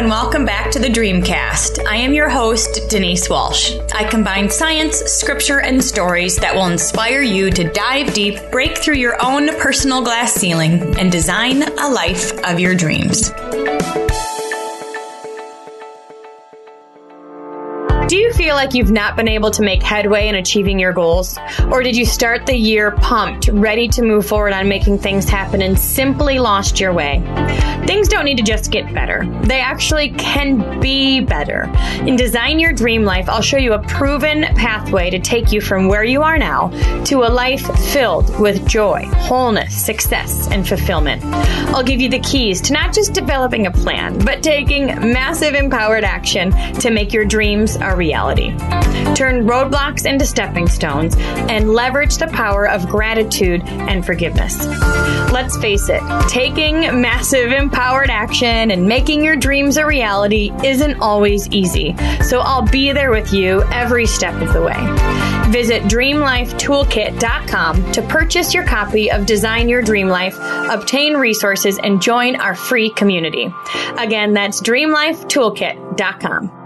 and welcome back to the Dreamcast. I am your host, Denise Walsh. I combine science, scripture, and stories that will inspire you to dive deep, break through your own personal glass ceiling, and design a life of your dreams. Do you feel like you've not been able to make headway in achieving your goals? Or did you start the year pumped, ready to move forward on making things happen and simply lost your way? Things don't need to just get better. They actually can be better. In Design Your Dream Life, I'll show you a proven pathway to take you from where you are now to a life filled with joy, wholeness, success, and fulfillment. I'll give you the keys to not just developing a plan, but taking massive empowered action to make your dreams a reality. Turn roadblocks into stepping stones and leverage the power of gratitude and forgiveness. Let's face it, taking massive empowered action and making your dreams a reality isn't always easy. So I'll be there with you every step of the way. Visit dreamlifetoolkit.com to purchase your copy of Design Your Dream Life, obtain resources, and join our free community. Again, that's dreamlifetoolkit.com.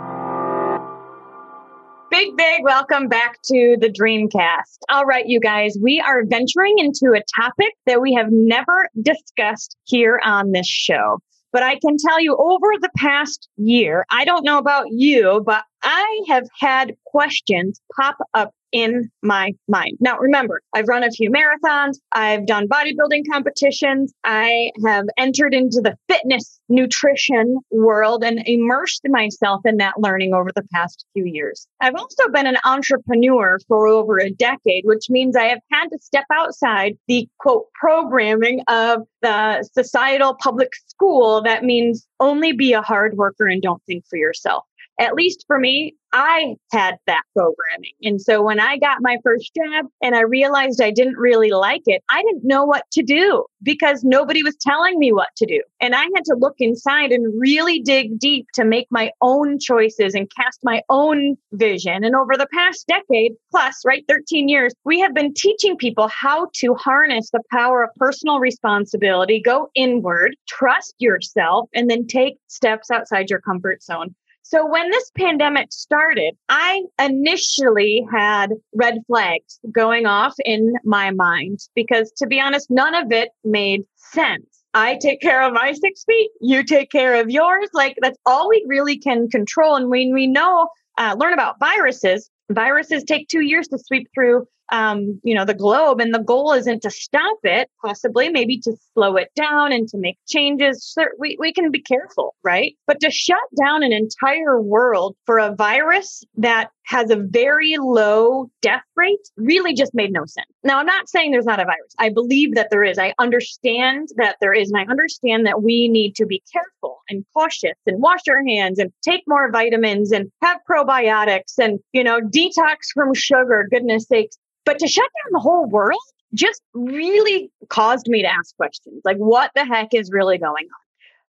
Big, big welcome back to the Dreamcast. All right, you guys, we are venturing into a topic that we have never discussed here on this show. But I can tell you over the past year, I don't know about you, but I have had questions pop up in my mind. Now, remember, I've run a few marathons. I've done bodybuilding competitions. I have entered into the fitness nutrition world and immersed myself in that learning over the past few years. I've also been an entrepreneur for over a decade, which means I have had to step outside the quote programming of the societal public school that means only be a hard worker and don't think for yourself at least for me, I had that programming. And so when I got my first job and I realized I didn't really like it, I didn't know what to do because nobody was telling me what to do. And I had to look inside and really dig deep to make my own choices and cast my own vision. And over the past decade plus, right, 13 years, we have been teaching people how to harness the power of personal responsibility, go inward, trust yourself, and then take steps outside your comfort zone. So when this pandemic started, I initially had red flags going off in my mind because to be honest, none of it made sense. I take care of my six feet, you take care of yours. Like that's all we really can control. And when we know, uh, learn about viruses, viruses take two years to sweep through um, you know, the globe. And the goal isn't to stop it, possibly, maybe to slow it down and to make changes. So we, we can be careful, right? But to shut down an entire world for a virus that has a very low death rate really just made no sense. Now, I'm not saying there's not a virus. I believe that there is. I understand that there is. And I understand that we need to be careful and cautious and wash our hands and take more vitamins and have probiotics and, you know, detox from sugar, goodness sakes. But to shut down the whole world just really caused me to ask questions like, what the heck is really going on?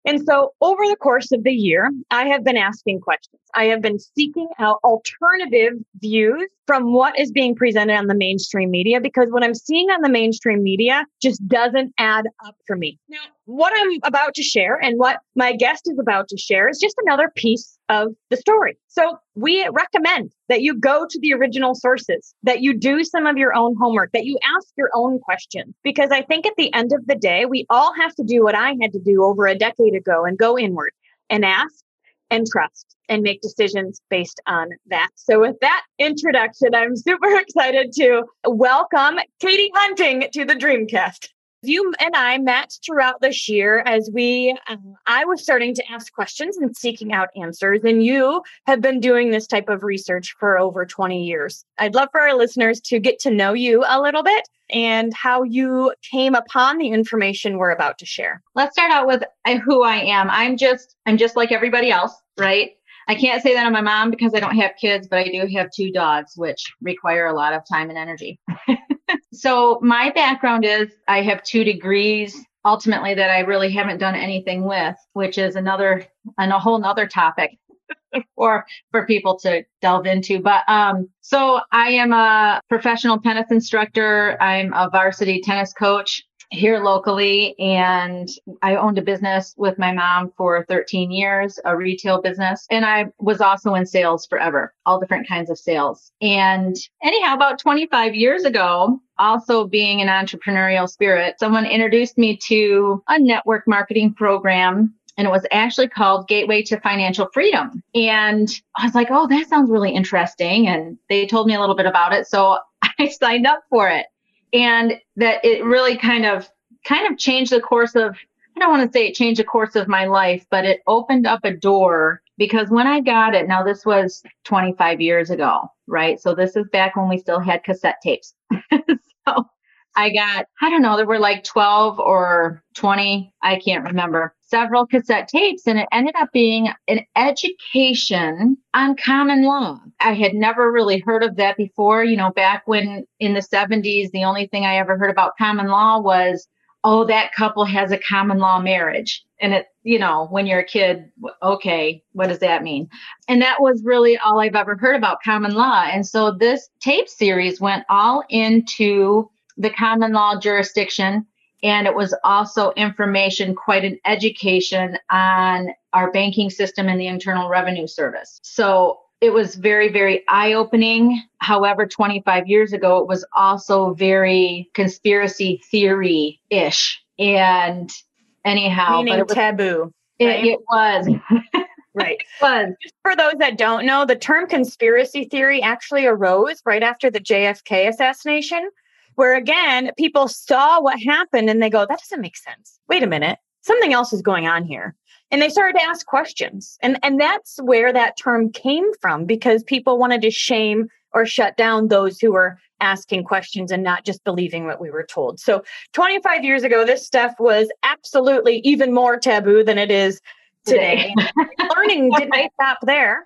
And so over the course of the year, I have been asking questions. I have been seeking out alternative views from what is being presented on the mainstream media because what I'm seeing on the mainstream media just doesn't add up for me. Now, what I'm about to share and what my guest is about to share is just another piece of the story. So we recommend that you go to the original sources, that you do some of your own homework, that you ask your own questions. Because I think at the end of the day, we all have to do what I had to do over a decade ago and go inward and ask and trust and make decisions based on that. So, with that introduction, I'm super excited to welcome Katie Hunting to the Dreamcast you and I met throughout this year as we, uh, I was starting to ask questions and seeking out answers, and you have been doing this type of research for over 20 years. I'd love for our listeners to get to know you a little bit and how you came upon the information we're about to share. Let's start out with uh, who I am. I'm just, I'm just like everybody else, right? I can't say that I'm my mom because I don't have kids, but I do have two dogs, which require a lot of time and energy. so my background is I have two degrees ultimately that I really haven't done anything with, which is another and a whole nother topic for for people to delve into. But um, so I am a professional tennis instructor. I'm a varsity tennis coach. Here locally and I owned a business with my mom for 13 years, a retail business. And I was also in sales forever, all different kinds of sales. And anyhow, about 25 years ago, also being an entrepreneurial spirit, someone introduced me to a network marketing program and it was actually called Gateway to Financial Freedom. And I was like, oh, that sounds really interesting. And they told me a little bit about it. So I signed up for it and that it really kind of kind of changed the course of I don't want to say it changed the course of my life, but it opened up a door because when I got it, now this was 25 years ago, right? So this is back when we still had cassette tapes. so I got, I don't know, there were like 12 or 20, I can't remember, several cassette tapes, and it ended up being an education on common law. I had never really heard of that before. You know, back when in the 70s, the only thing I ever heard about common law was, oh, that couple has a common law marriage. And it, you know, when you're a kid, okay, what does that mean? And that was really all I've ever heard about common law. And so this tape series went all into the common law jurisdiction and it was also information, quite an education on our banking system and the Internal Revenue Service. So it was very, very eye opening. However, 25 years ago, it was also very conspiracy theory ish. And anyhow, meaning it was, taboo. Right? It, it was. right. Was. For those that don't know, the term conspiracy theory actually arose right after the JFK assassination where again, people saw what happened and they go, that doesn't make sense. Wait a minute. Something else is going on here. And they started to ask questions. And, and that's where that term came from because people wanted to shame or shut down those who were asking questions and not just believing what we were told. So 25 years ago, this stuff was absolutely even more taboo than it is today. Learning didn't stop there.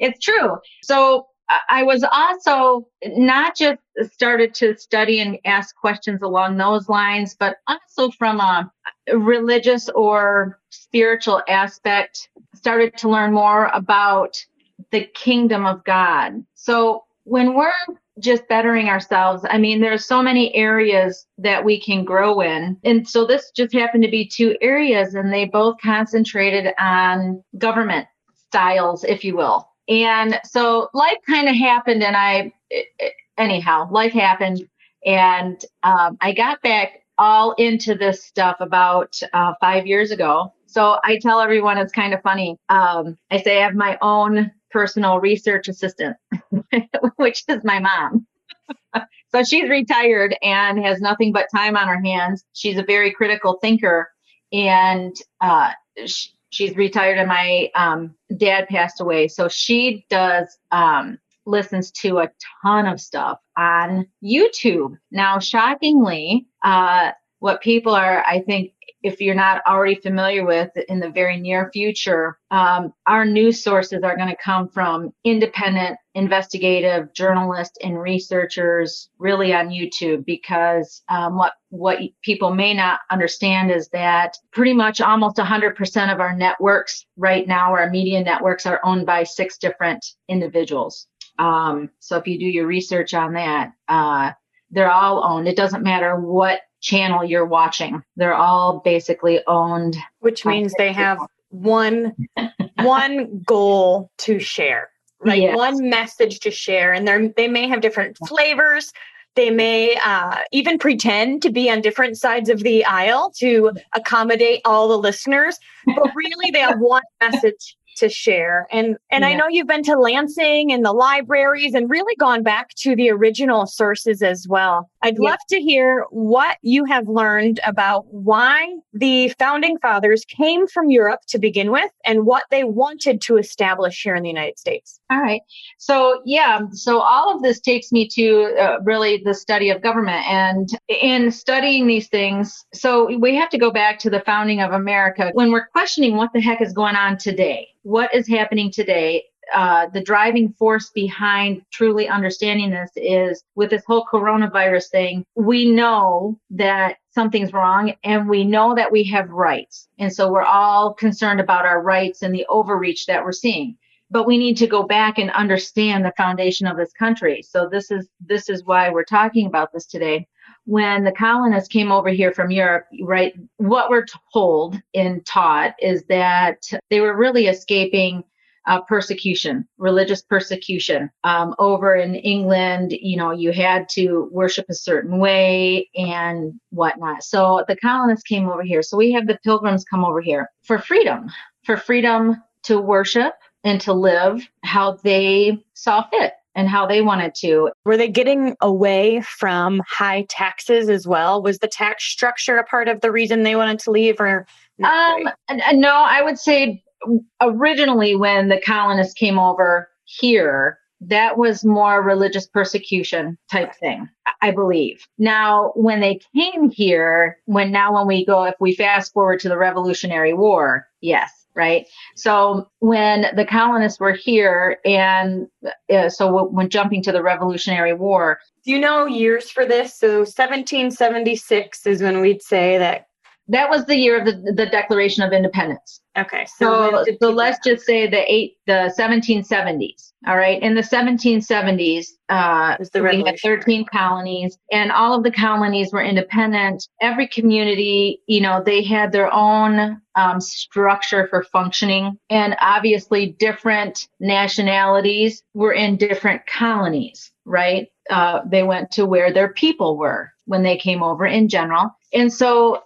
it's true. So I was also not just started to study and ask questions along those lines, but also from a religious or spiritual aspect, started to learn more about the kingdom of God. So when we're just bettering ourselves, I mean, there's so many areas that we can grow in. And so this just happened to be two areas, and they both concentrated on government styles, if you will. And so life kind of happened, and I, anyhow, life happened, and um, I got back all into this stuff about uh, five years ago. So I tell everyone it's kind of funny. Um, I say I have my own personal research assistant, which is my mom. so she's retired and has nothing but time on her hands. She's a very critical thinker, and uh, she, she's retired and my um, dad passed away. So she does um, listens to a ton of stuff on YouTube. Now, shockingly, uh, what people are, I think, if you're not already familiar with in the very near future, um, our news sources are going to come from independent investigative journalists and researchers really on YouTube because um, what what people may not understand is that pretty much almost 100% of our networks right now, our media networks, are owned by six different individuals. Um, so if you do your research on that, uh, they're all owned. It doesn't matter what channel you're watching. They're all basically owned. Which means they have one one goal to share. Right? Yes. One message to share. And they they may have different flavors. They may uh, even pretend to be on different sides of the aisle to accommodate all the listeners, but really they have one message to share. And and yeah. I know you've been to Lansing and the libraries and really gone back to the original sources as well. I'd yeah. love to hear what you have learned about why the founding fathers came from Europe to begin with and what they wanted to establish here in the United States. All right. So, yeah, so all of this takes me to uh, really the study of government. And in studying these things, so we have to go back to the founding of America when we're questioning what the heck is going on today what is happening today uh, the driving force behind truly understanding this is with this whole coronavirus thing, we know that something's wrong and we know that we have rights. And so we're all concerned about our rights and the overreach that we're seeing. But we need to go back and understand the foundation of this country. So this is this is why we're talking about this today. When the colonists came over here from Europe, right, what we're told and taught is that they were really escaping uh, persecution, religious persecution. Um, over in England, you know, you had to worship a certain way and whatnot. So the colonists came over here. So we have the pilgrims come over here for freedom, for freedom to worship and to live how they saw fit and how they wanted to. Were they getting away from high taxes as well? Was the tax structure a part of the reason they wanted to leave or? Um, no, I would say originally when the colonists came over here, that was more religious persecution type thing, I believe. Now, when they came here, when now when we go, if we fast forward to the Revolutionary War, yes, right? So when the colonists were here, and uh, so when jumping to the Revolutionary War, do you know years for this? So 1776 is when we'd say that that was the year of the, the Declaration of Independence. Okay. So, so, so let's just say the eight, the 1770s. All right. In the 1770s, uh, we had 13 colonies and all of the colonies were independent. Every community, you know, they had their own um, structure for functioning and obviously different nationalities were in different colonies, right? Uh, they went to where their people were when they came over in general. And so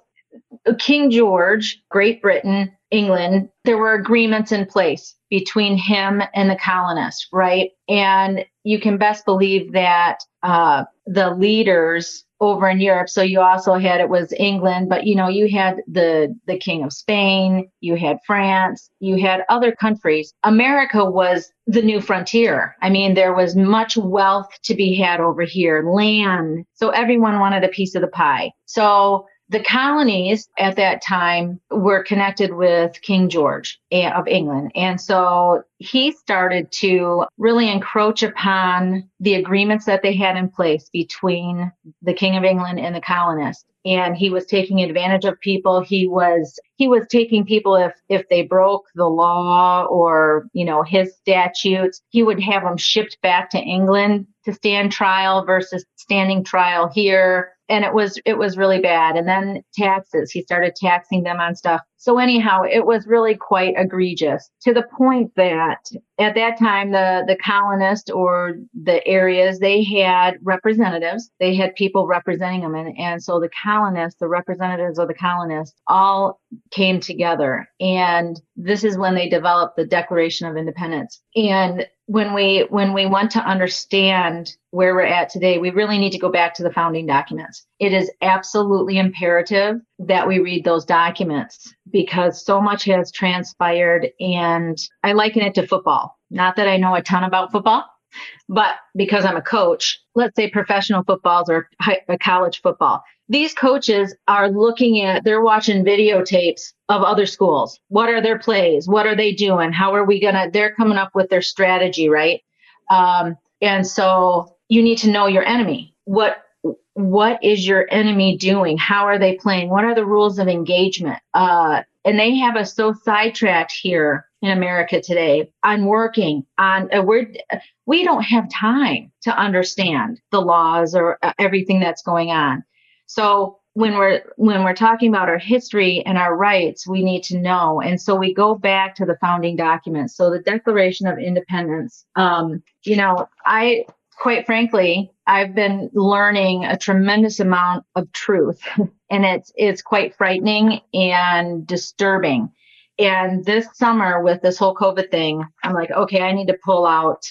King George, Great Britain, England, there were agreements in place between him and the colonists, right? And you can best believe that uh, the leaders over in Europe. So you also had it was England, but you know you had the the King of Spain, you had France, you had other countries. America was the new frontier. I mean, there was much wealth to be had over here, land. So everyone wanted a piece of the pie. So the colonies at that time were connected with King George eh, of England. And so he started to really encroach upon the agreements that they had in place between the King of England and the colonists. And he was taking advantage of people. He was, he was taking people if, if they broke the law or, you know, his statutes, he would have them shipped back to England to stand trial versus standing trial here and it was it was really bad. And then taxes he started taxing them on stuff. So anyhow it was really quite egregious to the point that at that time the the colonists or the areas they had representatives. They had people representing them. And, and so the colonists the representatives of the colonists all came together. And this is when they developed the declaration of independence. And when we when we want to understand where we're at today we really need to go back to the founding documents. It is absolutely imperative that we read those documents because so much has transpired and i liken it to football. Not that i know a ton about football but because i'm a coach let's say professional footballs or college football these coaches are looking at, they're watching videotapes of other schools. What are their plays? What are they doing? How are we going to, they're coming up with their strategy, right? Um, and so you need to know your enemy. What, what is your enemy doing? How are they playing? What are the rules of engagement? Uh, and they have us so sidetracked here in America today on working on uh, we're we don't have time to understand the laws or uh, everything that's going on. So when we're when we're talking about our history and our rights, we need to know. And so we go back to the founding documents. So the Declaration of Independence. Um, you know, I quite frankly, I've been learning a tremendous amount of truth, and it's it's quite frightening and disturbing. And this summer, with this whole COVID thing, I'm like, okay, I need to pull out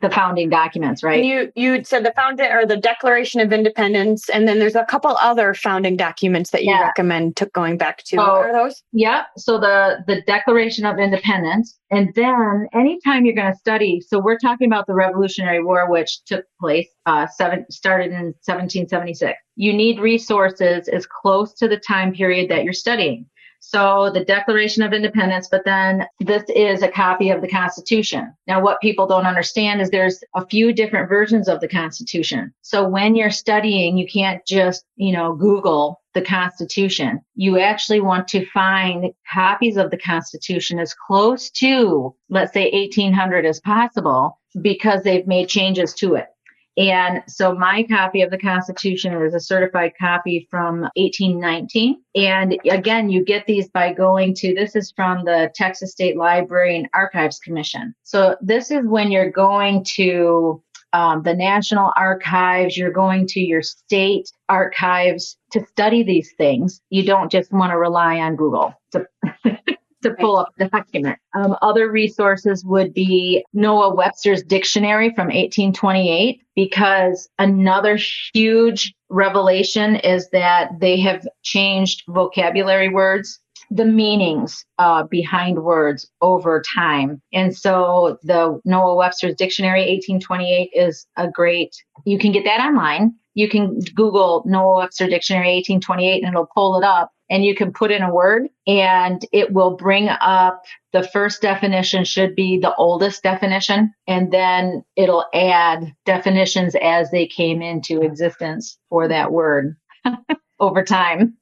the founding documents, right? You you said the founding or the Declaration of Independence, and then there's a couple other founding documents that you yeah. recommend to going back to. So, are those? Yeah. So the the Declaration of Independence, and then anytime you're going to study, so we're talking about the Revolutionary War, which took place uh, seven started in 1776. You need resources as close to the time period that you're studying. So the Declaration of Independence, but then this is a copy of the Constitution. Now, what people don't understand is there's a few different versions of the Constitution. So when you're studying, you can't just, you know, Google the Constitution. You actually want to find copies of the Constitution as close to, let's say, 1800 as possible because they've made changes to it. And so my copy of the Constitution is a certified copy from 1819. And again, you get these by going to this is from the Texas State Library and Archives Commission. So this is when you're going to um, the National Archives, you're going to your state archives to study these things. You don't just want to rely on Google to, pull up the document. Um, other resources would be Noah Webster's Dictionary from 1828, because another huge revelation is that they have changed vocabulary words the meanings uh, behind words over time. And so the Noah Webster's Dictionary 1828 is a great, you can get that online. You can Google Noah Webster Dictionary 1828 and it'll pull it up and you can put in a word and it will bring up the first definition should be the oldest definition and then it'll add definitions as they came into existence for that word over time.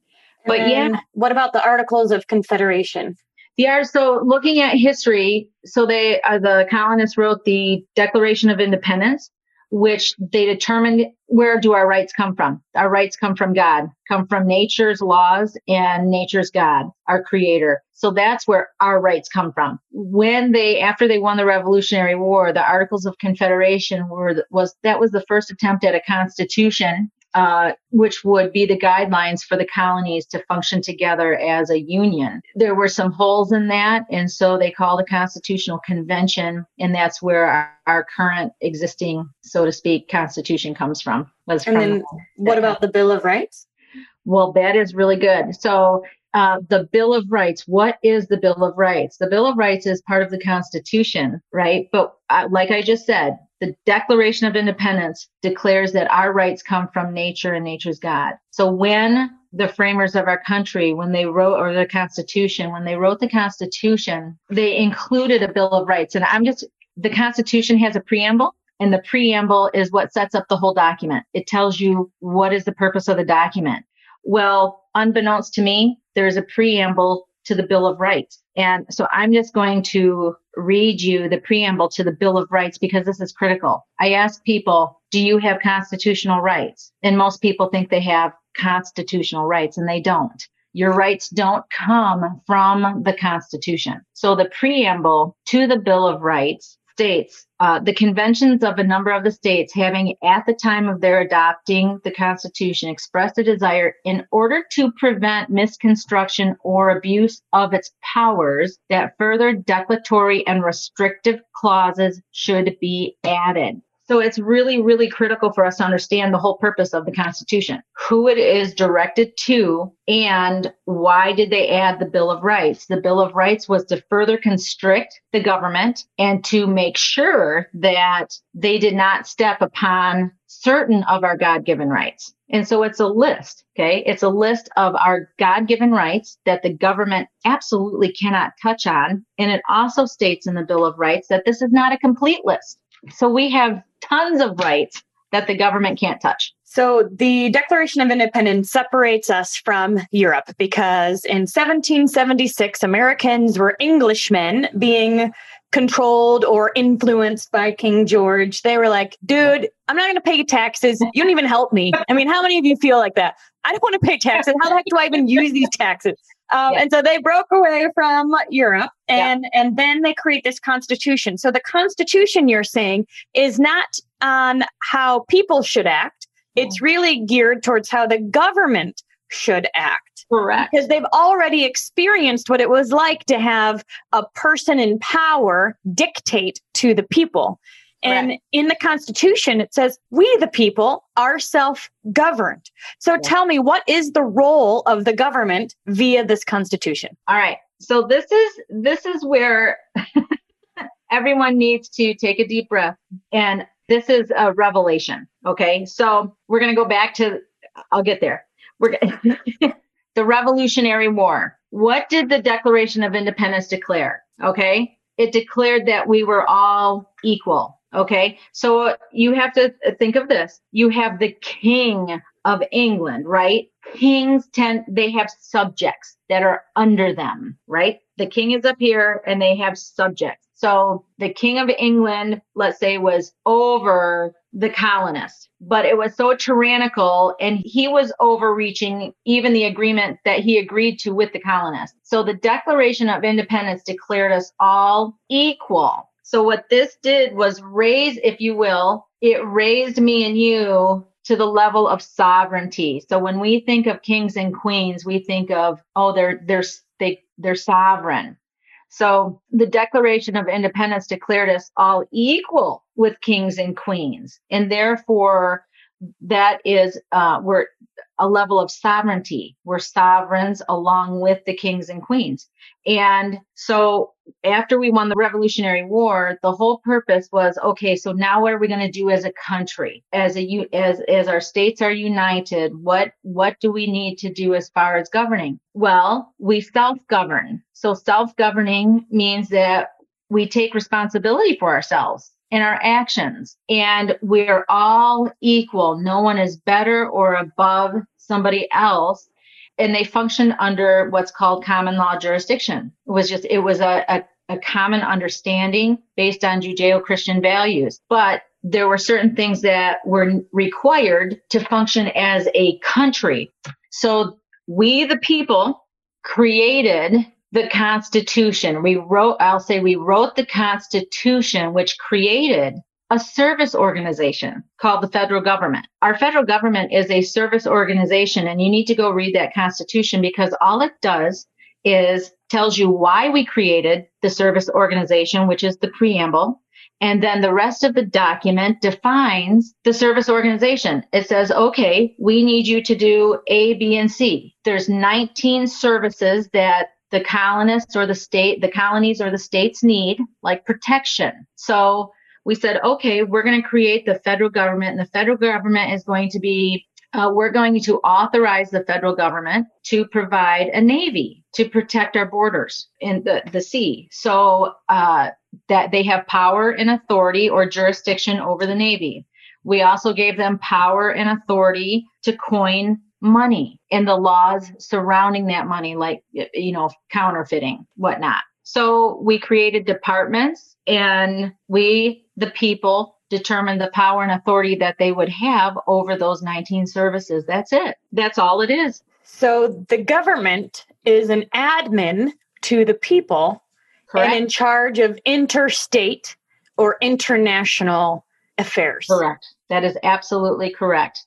But yeah, what about the Articles of Confederation? The art. So looking at history, so they uh, the colonists wrote the Declaration of Independence, which they determined where do our rights come from? Our rights come from God, come from nature's laws and nature's God, our creator. So that's where our rights come from. When they, after they won the Revolutionary War, the Articles of Confederation were, was, that was the first attempt at a constitution uh, which would be the guidelines for the colonies to function together as a union. There were some holes in that, and so they called a constitutional convention, and that's where our, our current existing, so to speak, constitution comes from. Was and from then what about the Bill of Rights? Well, that is really good. So uh, the Bill of Rights. What is the Bill of Rights? The Bill of Rights is part of the Constitution, right? But uh, like I just said, the Declaration of Independence declares that our rights come from nature and nature's God. So when the framers of our country, when they wrote, or the Constitution, when they wrote the Constitution, they included a Bill of Rights. And I'm just, the Constitution has a preamble. And the preamble is what sets up the whole document. It tells you what is the purpose of the document. Well, unbeknownst to me, there's a preamble to the Bill of Rights. And so I'm just going to read you the preamble to the Bill of Rights because this is critical. I ask people, do you have constitutional rights? And most people think they have constitutional rights and they don't. Your rights don't come from the Constitution. So the preamble to the Bill of Rights states uh, the conventions of a number of the states having at the time of their adopting the constitution expressed a desire in order to prevent misconstruction or abuse of its powers that further declaratory and restrictive clauses should be added so it's really, really critical for us to understand the whole purpose of the Constitution, who it is directed to, and why did they add the Bill of Rights? The Bill of Rights was to further constrict the government and to make sure that they did not step upon certain of our God given rights. And so it's a list, okay? It's a list of our God given rights that the government absolutely cannot touch on. And it also states in the Bill of Rights that this is not a complete list. So we have tons of rights that the government can't touch. So the Declaration of Independence separates us from Europe because in 1776, Americans were Englishmen being controlled or influenced by King George. They were like, dude, I'm not going to pay taxes. You don't even help me. I mean, how many of you feel like that? I don't want to pay taxes. How the heck do I even use these taxes? Um, And so they broke away from Europe and, yeah. and then they create this constitution. So the constitution you're saying is not on how people should act. It's really geared towards how the government should act. Correct. Because they've already experienced what it was like to have a person in power dictate to the people. And in the Constitution, it says, we, the people, are self governed. So yeah. tell me, what is the role of the government via this Constitution? All right. So this is, this is where everyone needs to take a deep breath. And this is a revelation. Okay. So we're going to go back to, I'll get there. We're the Revolutionary War. What did the Declaration of Independence declare? Okay. It declared that we were all equal Okay. So you have to think of this. You have the king of England, right? kings tend, they have subjects that are under them, right? The king is up here and they have subjects. So the king of England, let's say, was over the colonists, but it was so tyrannical and he was overreaching even the agreement that he agreed to with the colonists. So the Declaration of Independence declared us all equal. So what this did was raise, if you will, it raised me and you to the level of sovereignty. So when we think of kings and queens, we think of, oh, they're, they're, they, they're sovereign. So the Declaration of Independence declared us all equal with kings and queens. And therefore, that is, uh, we're a level of sovereignty. We're sovereigns along with the kings and queens. And so after we won the Revolutionary War, the whole purpose was okay, so now what are we going to do as a country? As a as as our states are united, what what do we need to do as far as governing? Well, we self-govern. So self-governing means that we take responsibility for ourselves and our actions and we're all equal. No one is better or above somebody else and they function under what's called common law jurisdiction. It was just, it was a, a, a common understanding based on Judeo Christian values. But there were certain things that were required to function as a country. So we, the people, created the Constitution. We wrote, I'll say we wrote the Constitution, which created a service organization called the federal government. Our federal government is a service organization and you need to go read that constitution because all it does is tells you why we created the service organization, which is the preamble. And then the rest of the document defines the service organization. It says, okay, we need you to do A, B, and C. There's 19 services that the colonists or the state, the colonies or the states need, like protection. So we said, okay, we're going to create the federal government, and the federal government is going to be uh, we're going to authorize the federal government to provide a navy to protect our borders in the, the sea. So uh, that they have power and authority or jurisdiction over the navy. We also gave them power and authority to coin money and the laws surrounding that money, like, you know, counterfeiting, whatnot. So we created departments and we, the people, determined the power and authority that they would have over those 19 services. That's it. That's all it is. So the government is an admin to the people Correct. and in charge of interstate or international affairs. Correct. That is absolutely correct.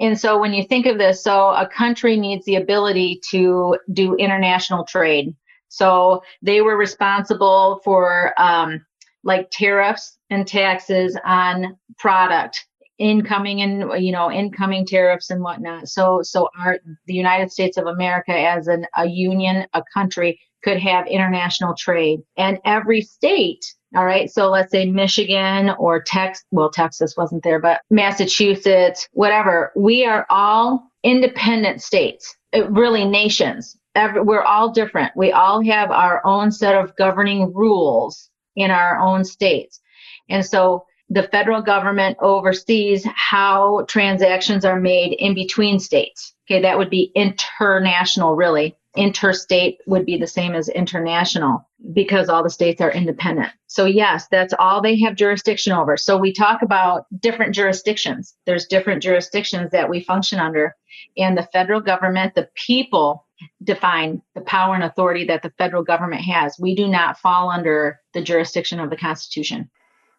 And so when you think of this, so a country needs the ability to do international trade. So they were responsible for um, like tariffs and taxes on product incoming and you know incoming tariffs and whatnot so so our the united states of america as an, a union a country could have international trade and every state all right so let's say michigan or Texas, well texas wasn't there but massachusetts whatever we are all independent states eh, really nations every, we're all different. We all have our own set of governing rules in our own states. And so the federal government oversees how transactions are made in between states. Okay, that would be international, really. Interstate would be the same as international because all the states are independent. So, yes, that's all they have jurisdiction over. So, we talk about different jurisdictions. There's different jurisdictions that we function under. And the federal government, the people define the power and authority that the federal government has. We do not fall under the jurisdiction of the Constitution.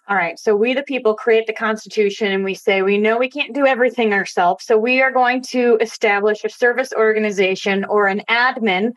All right. So we, the people, create the Constitution and we say, we know we can't do everything ourselves. So we are going to establish a service organization or an admin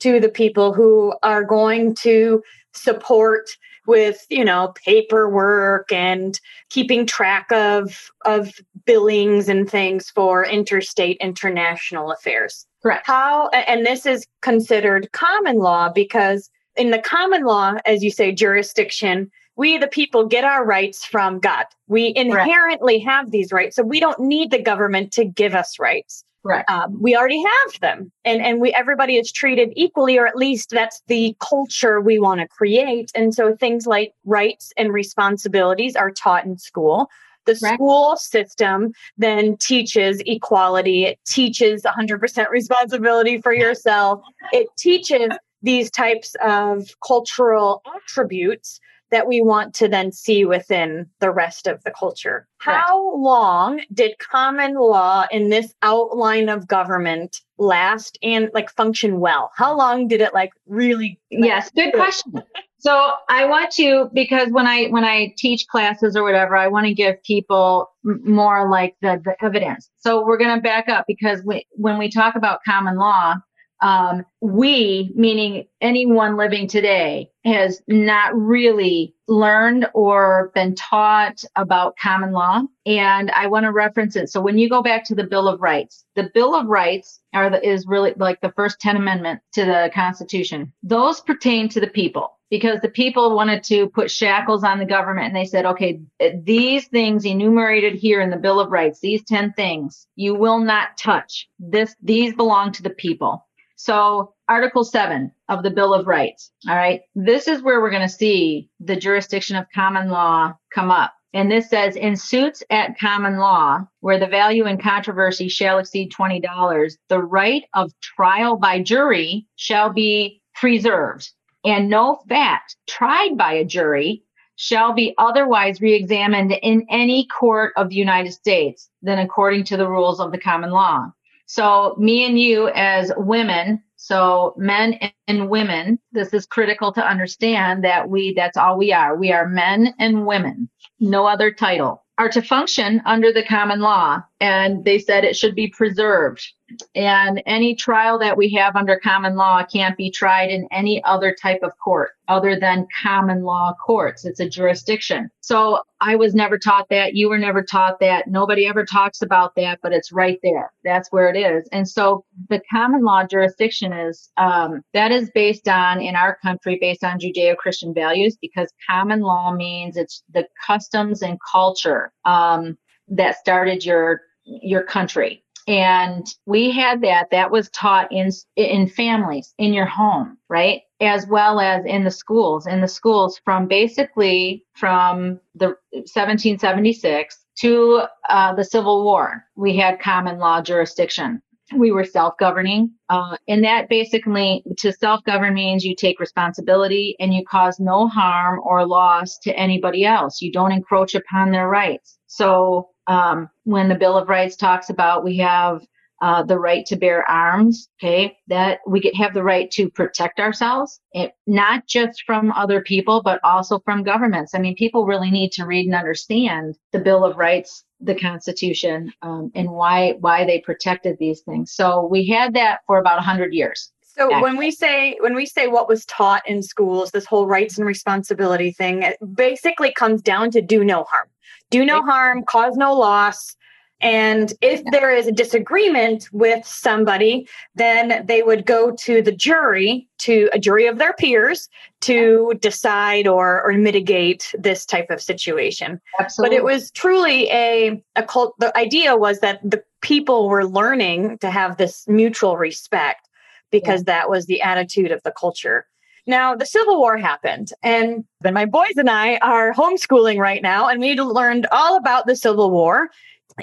to the people who are going to support with you know paperwork and keeping track of of billings and things for interstate international affairs correct how and this is considered common law because in the common law as you say jurisdiction we the people get our rights from god we inherently correct. have these rights so we don't need the government to give us rights Right. Um, we already have them, and and we everybody is treated equally, or at least that's the culture we want to create. And so things like rights and responsibilities are taught in school. The right. school system then teaches equality. It teaches 100% responsibility for yourself. It teaches these types of cultural attributes that we want to then see within the rest of the culture. How long did common law in this outline of government last and like function well? How long did it like really? Yes, good question. so I want to because when I when I teach classes or whatever, I want to give people more like the the evidence. So we're going to back up because we, when we talk about common law, um, we, meaning anyone living today, has not really learned or been taught about common law. And I want to reference it. So when you go back to the Bill of Rights, the Bill of Rights are the, is really like the first 10 amendment to the Constitution. Those pertain to the people because the people wanted to put shackles on the government and they said, okay, these things enumerated here in the Bill of Rights, these 10 things, you will not touch. This, these belong to the people. So Article 7 of the Bill of Rights. All right. This is where we're going to see the jurisdiction of common law come up. And this says in suits at common law, where the value in controversy shall exceed $20, the right of trial by jury shall be preserved. And no fact tried by a jury shall be otherwise reexamined in any court of the United States than according to the rules of the common law. So me and you as women, so men and women, this is critical to understand that we, that's all we are. We are men and women, no other title are to function under the common law. And they said it should be preserved. And any trial that we have under common law can't be tried in any other type of court other than common law courts. It's a jurisdiction. So I was never taught that. You were never taught that. Nobody ever talks about that, but it's right there. That's where it is. And so the common law jurisdiction is, um, that is based on, in our country, based on Judeo Christian values, because common law means it's the customs and culture, um, that started your, your country. And we had that. That was taught in in families in your home right? As well as in the schools in the schools from basically from the 1776 to uh, the civil war. We had common law jurisdiction we were self-governing. Uh, and that basically to self-govern means you take responsibility and you cause no harm or loss to anybody else. You don't encroach upon their rights. So um, when the Bill of Rights talks about we have uh, the right to bear arms, okay, that we get, have the right to protect ourselves, it, not just from other people, but also from governments. I mean, people really need to read and understand the Bill of Rights, the Constitution, um, and why why they protected these things. So we had that for about 100 years. So when we say when we say what was taught in schools, this whole rights and responsibility thing, it basically comes down to do no harm do no harm, cause no loss. And if there is a disagreement with somebody, then they would go to the jury, to a jury of their peers, to decide or, or mitigate this type of situation. Absolutely. But it was truly a, a cult. The idea was that the people were learning to have this mutual respect because yeah. that was the attitude of the culture. Now, the Civil War happened, and then my boys and I are homeschooling right now, and we learned all about the Civil War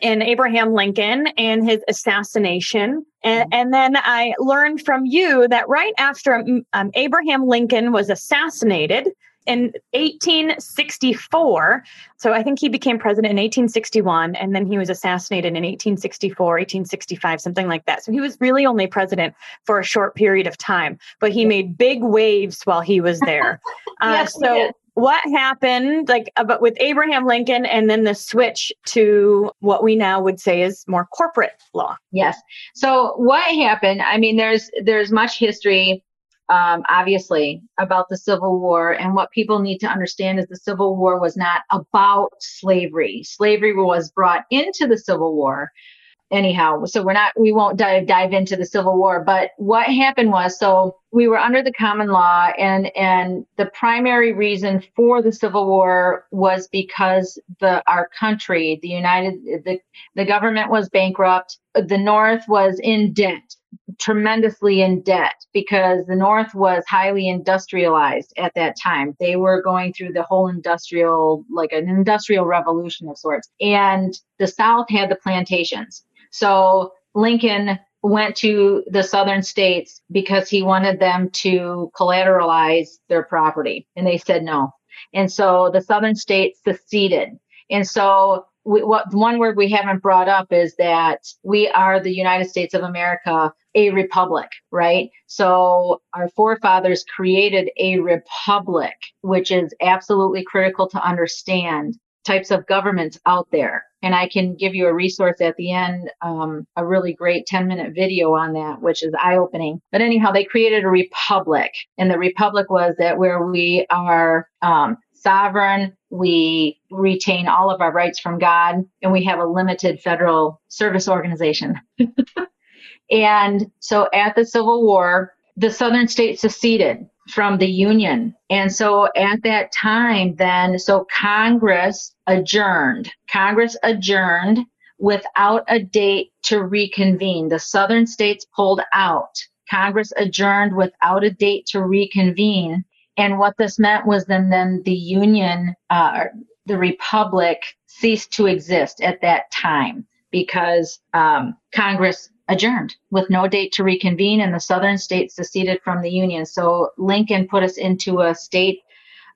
and Abraham Lincoln and his assassination. And, mm-hmm. and then I learned from you that right after um, Abraham Lincoln was assassinated, in 1864. So I think he became president in 1861 and then he was assassinated in 1864, 1865, something like that. So he was really only president for a short period of time, but he made big waves while he was there. Uh, yes, so what happened like about with Abraham Lincoln and then the switch to what we now would say is more corporate law? Yes. So what happened? I mean, there's there's much history um, obviously, about the Civil War. And what people need to understand is the Civil War was not about slavery. Slavery was brought into the Civil War. Anyhow, so we're not, we won't dive, dive into the Civil War, but what happened was, so we were under the common law and, and the primary reason for the Civil War was because the, our country, the United, the, the government was bankrupt. The North was in debt tremendously in debt because the North was highly industrialized at that time. They were going through the whole industrial, like an industrial revolution of sorts. And the South had the plantations. So Lincoln went to the southern states because he wanted them to collateralize their property and they said no. And so the southern states seceded. And so we, what one word we haven't brought up is that we are the united states of america a republic right? So our forefathers created a republic which is absolutely critical to understand types of governments out there. And I can give you a resource at the end, um, a really great 10 minute video on that, which is eye opening. But anyhow, they created a republic and the republic was that where we are, um, sovereign, we retain all of our rights from God, and we have a limited federal service organization. and so at the Civil War, the southern states seceded from the union. And so at that time, then, so Congress adjourned. Congress adjourned without a date to reconvene. The southern states pulled out. Congress adjourned without a date to reconvene. And what this meant was then, then the union, uh, the republic ceased to exist at that time because um, Congress adjourned with no date to reconvene and the southern states seceded from the union. So Lincoln put us into a state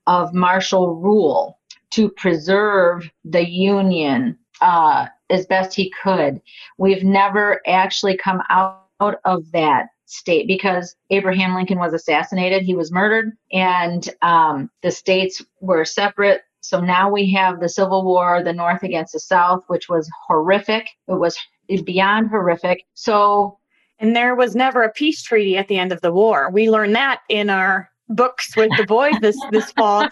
of martial rule to preserve the union uh, as best he could. We've never actually come out of that state because Abraham Lincoln was assassinated, he was murdered, and um, the states were separate. So now we have the Civil War, the North against the South, which was horrific. It was beyond horrific. So, and there was never a peace treaty at the end of the war. We learned that in our books with the boys this this fall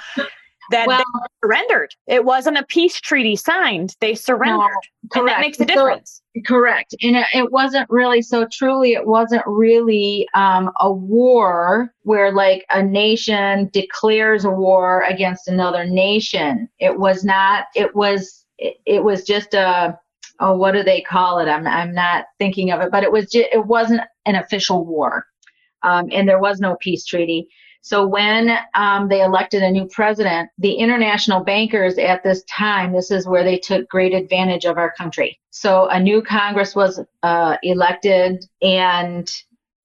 that well, they surrendered. It wasn't a peace treaty signed; they surrendered, no, and that makes a difference. So, correct, and it, it, wasn't really so. Truly, it wasn't really um, a war where like a nation declares a war against another nation. It was not. It was. It, it was just a oh, what do they call it? I'm I'm not thinking of it, but it was just, it wasn't an official war, um, and there was no peace treaty. So when um, they elected a new president, the international bankers at this time, this is where they took great advantage of our country. So a new Congress was uh, elected, and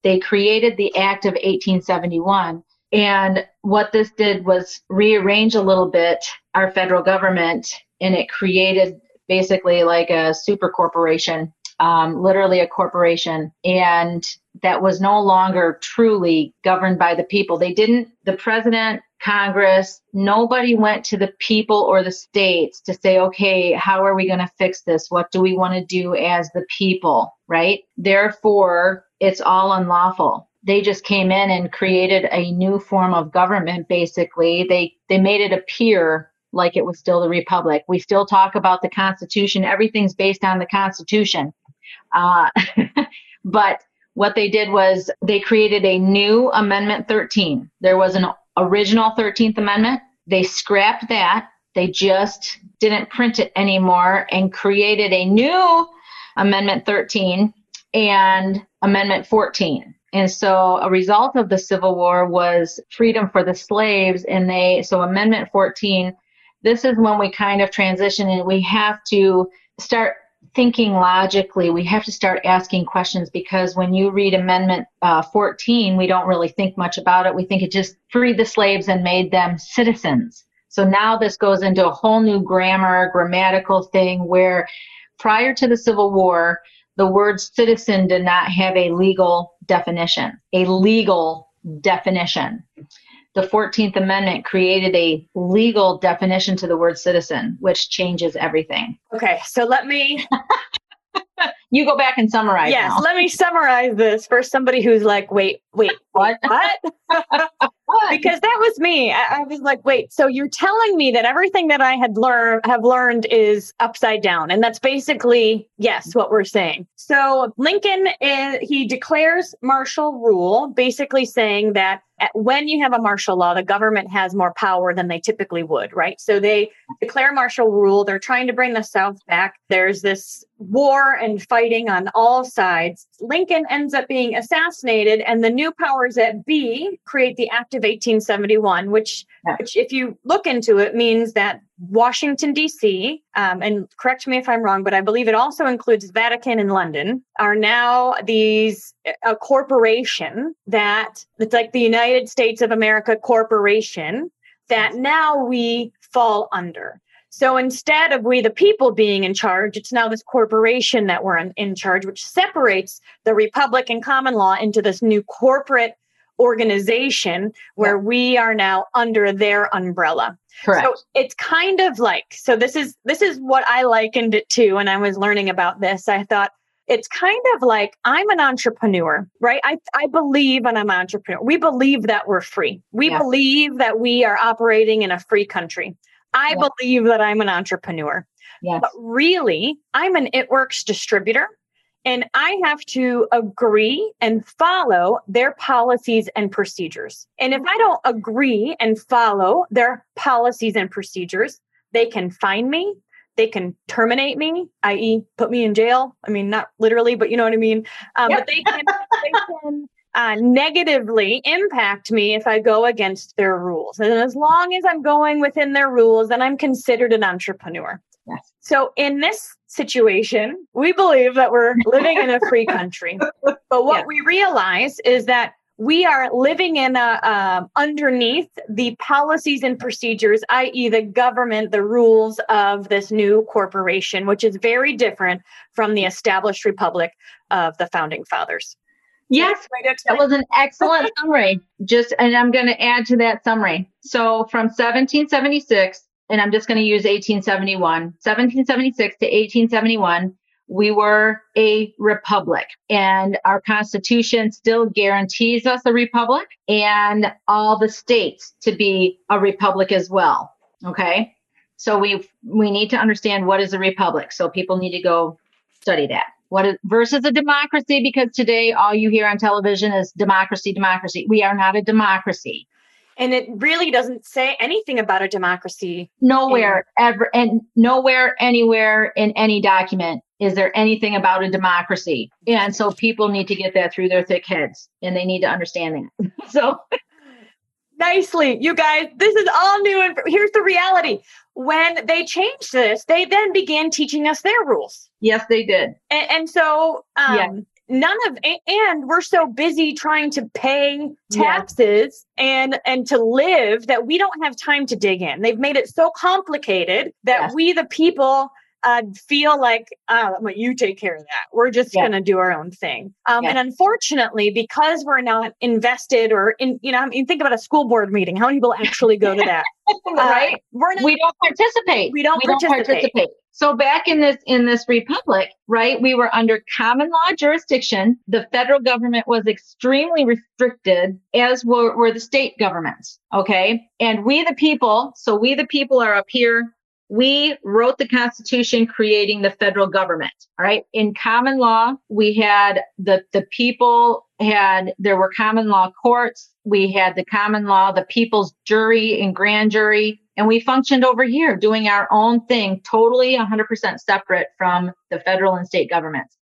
they created the Act of 1871. And what this did was rearrange a little bit our federal government, and it created basically like a super corporation, um, literally a corporation, and that was no longer truly governed by the people. They didn't, the president, Congress, nobody went to the people or the states to say, okay, how are we going to fix this? What do we want to do as the people, right? Therefore, it's all unlawful they just came in and created a new form of government basically they they made it appear like it was still the republic. We still talk about the Constitution. Everything's based on the Constitution. Uh, but what they did was they created a new Amendment 13. There was an original 13th Amendment. They scrapped that. They just didn't print it anymore and created a new Amendment 13 and Amendment 14. And so a result of the Civil War was freedom for the slaves. And they, so Amendment 14 this is when we kind of transition and we have to start thinking logically. We have to start asking questions because when you read Amendment uh, 14, we don't really think much about it. We think it just freed the slaves and made them citizens. So now this goes into a whole new grammar, grammatical thing where prior to the Civil War, the word citizen did not have a legal definition, a legal definition the 14th Amendment created a legal definition to the word citizen, which changes everything. Okay, so let me. you go back and summarize. Yes, now. let me summarize this for somebody who's like, wait, wait, what? what? because that was me. I, I, was like, wait, so you're telling me that everything that I had learned have learned is upside down. And that's basically, yes, what we're saying. So Lincoln is, he declares martial rule, basically saying that when you have a martial law, the government has more power than they typically would, right? So they declare martial rule. They're trying to bring the South back. There's this war and fighting on all sides. Lincoln ends up being assassinated, and the new powers that be create the Act of 1871, which, yeah. which if you look into it, means that Washington, D.C., um, and correct me if I'm wrong, but I believe it also includes Vatican and London, are now these a corporation that it's like the United States of America Corporation that now we fall under. So instead of we the people being in charge, it's now this corporation that we're in, in charge, which separates the republic and common law into this new corporate organization where yeah. we are now under their umbrella. Correct. So it's kind of like so this is this is what I likened it to when I was learning about this. I thought it's kind of like I'm an entrepreneur, right? I, I believe and I'm an entrepreneur. We believe that we're free. We yeah. believe that we are operating in a free country. I yeah. believe that I'm an entrepreneur. Yes. But really, I'm an It Works distributor. And I have to agree and follow their policies and procedures. And if I don't agree and follow their policies and procedures, they can fine me. They can terminate me, i.e., put me in jail. I mean, not literally, but you know what I mean. Um, yep. But they can, they can uh, negatively impact me if I go against their rules. And as long as I'm going within their rules, then I'm considered an entrepreneur. Yes. So in this situation, we believe that we're living in a free country. But what yeah. we realize is that we are living in a um, underneath the policies and procedures, i.e., the government, the rules of this new corporation, which is very different from the established republic of the founding fathers. Yes, that was an excellent summary. Just, and I'm going to add to that summary. So from 1776 and I'm just going to use 1871, 1776 to 1871, we were a republic and our constitution still guarantees us a republic and all the states to be a republic as well. Okay. So we we need to understand what is a republic. So people need to go study that. What is versus a democracy? Because today all you hear on television is democracy, democracy. We are not a democracy. And it really doesn't say anything about a democracy. Nowhere ever and nowhere anywhere in any document is there anything about a democracy. And so people need to get that through their thick heads and they need to understand that. so nicely, you guys, this is all new. And here's the reality. When they changed this, they then began teaching us their rules. Yes, they did. And, and so, um, yeah none of and we're so busy trying to pay taxes and and to live that we don't have time to dig in they've made it so complicated that yes. we the people uh, feel like uh, you take care of that. We're just yeah. going to do our own thing. Um, yeah. And unfortunately, because we're not invested or in, you know, I mean, think about a school board meeting. How many people actually go to that? right? Uh, we're not, we don't participate. We don't, we participate. don't participate. So back in this in this republic, right, we were under common law jurisdiction. The federal government was extremely restricted, as were, were the state governments. Okay, and we the people, so we the people are up here. We wrote the Constitution creating the federal government. All right. In common law, we had the the people had there were common law courts. We had the common law, the people's jury and grand jury and we functioned over here doing our own thing, totally 100% separate from the federal and state governments.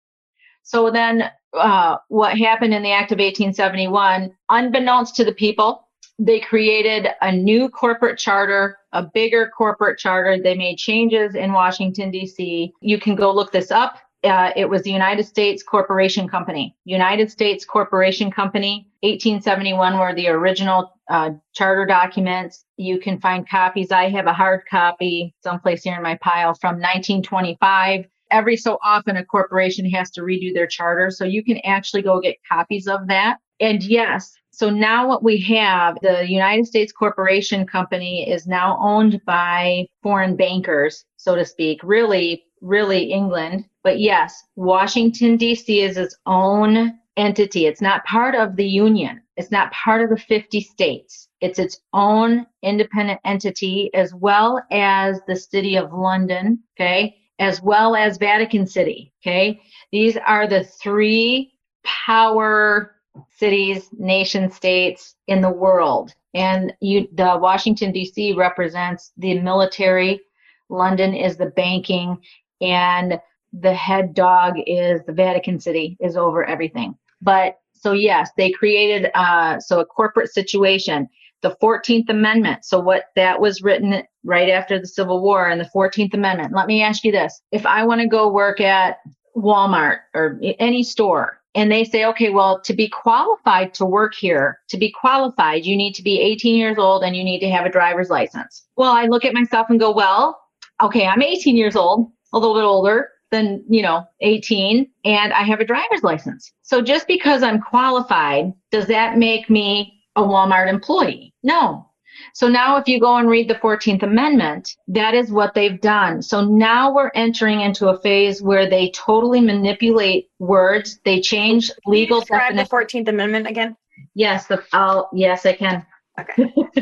So then, uh, what happened in the Act of 1871, unbeknownst to the people, they created a new corporate charter, a bigger corporate charter. They made changes in Washington, D.C. You can go look this up. Uh, it was the United States Corporation Company. United States Corporation Company, 1871 were the original uh, charter documents. You can find copies. I have a hard copy someplace here in my pile from 1925. Every so often, a corporation has to redo their charter. So you can actually go get copies of that. And yes, so now what we have, the United States Corporation Company is now owned by foreign bankers, so to speak, really, really England. But yes, Washington, D.C. is its own entity. It's not part of the union. It's not part of the 50 states. It's its own independent entity as well as the city of London, okay, as well as Vatican City, okay. These are the three power cities, nation states in the world. And you, the Washington D.C. represents the military. London is the banking, and the head dog is the Vatican City is over everything. But so yes, they created uh, so a corporate situation. The 14th Amendment. So what that was written right after the Civil War and the 14th Amendment. Let me ask you this: If I want to go work at Walmart or any store, and they say, okay, well, to be qualified to work here, to be qualified, you need to be 18 years old and you need to have a driver's license. Well, I look at myself and go, well, okay, I'm 18 years old, a little bit older than, you know, 18, and I have a driver's license. So just because I'm qualified, does that make me a Walmart employee? No. So now if you go and read the 14th Amendment, that is what they've done. So now we're entering into a phase where they totally manipulate words. They change legal Describe the 14th Amendment again. Yes, the, I'll, yes, I can. Okay.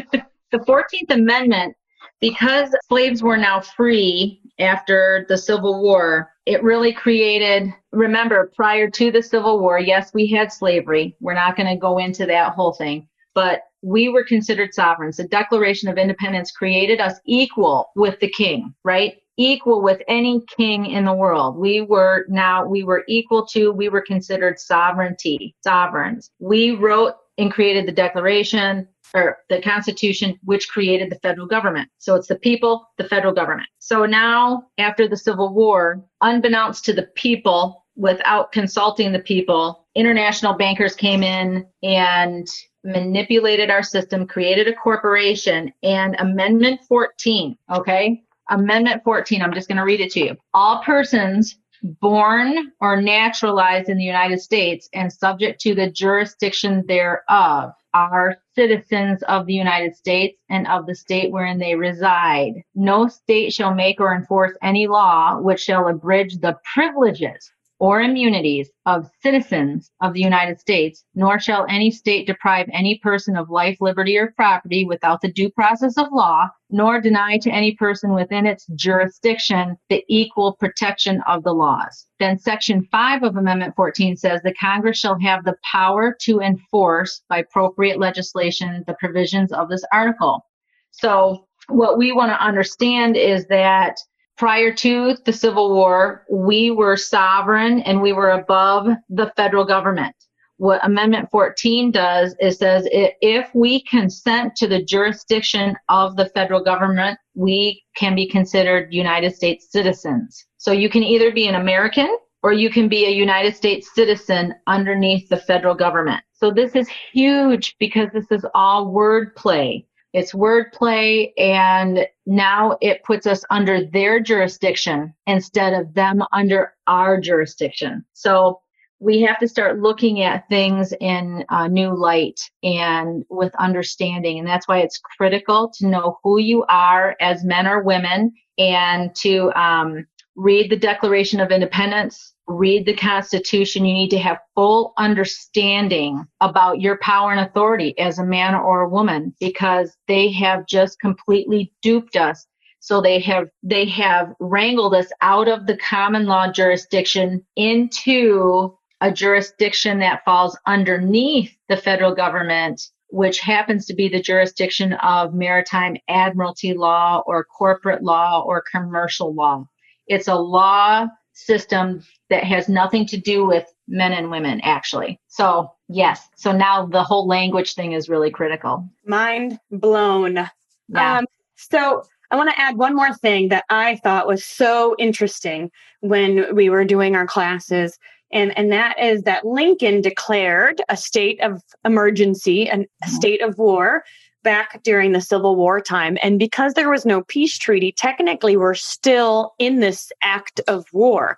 the 14th Amendment, because slaves were now free after the Civil War, it really created, remember, prior to the Civil War, yes, we had slavery. We're not going to go into that whole thing, but we were considered sovereigns. The Declaration of Independence created us equal with the king, right? Equal with any king in the world. We were now, we were equal to, we were considered sovereignty, sovereigns. We wrote and created the Declaration or the Constitution, which created the federal government. So it's the people, the federal government. So now, after the Civil War, unbeknownst to the people, without consulting the people, international bankers came in and manipulated our system, created a corporation, and Amendment 14, okay? Amendment 14, I'm just going to read it to you. All persons born or naturalized in the United States and subject to the jurisdiction thereof are citizens of the United States and of the state wherein they reside. No state shall make or enforce any law which shall abridge the privileges or immunities of citizens of the United States, nor shall any state deprive any person of life, liberty, or property without the due process of law, nor deny to any person within its jurisdiction the equal protection of the laws. Then section 5 of Amendment 14 says the Congress shall have the power to enforce by appropriate legislation the provisions of this article. So what we want to understand is that prior to the Civil War, we were sovereign and we were above the federal government. What Amendment 14 does is says if we consent to the jurisdiction of the federal government, we can be considered United States citizens. So you can either be an American or you can be a United States citizen underneath the federal government. So this is huge because this is all wordplay. It's wordplay, and now it puts us under their jurisdiction instead of them under our jurisdiction. So we have to start looking at things in a new light and with understanding. And that's why it's critical to know who you are as men or women and to um, read the Declaration of Independence, read the Constitution. You need to have full understanding about your power and authority as a man or a woman because they have just completely duped us. So they have they have wrangled us out of the common law jurisdiction into a jurisdiction that falls underneath the federal government which happens to be the jurisdiction of maritime admiralty law or corporate law or commercial law. It's a law system that has nothing to do with men and women, actually. So, yes. So now the whole language thing is really critical. Mind blown. Yeah. Um, so, I want to add one more thing that I thought was so interesting when we were doing our classes. And, and that is that Lincoln declared a state of emergency and a mm-hmm. state of war back during the Civil War time. And because there was no peace treaty, technically we're still in this act of war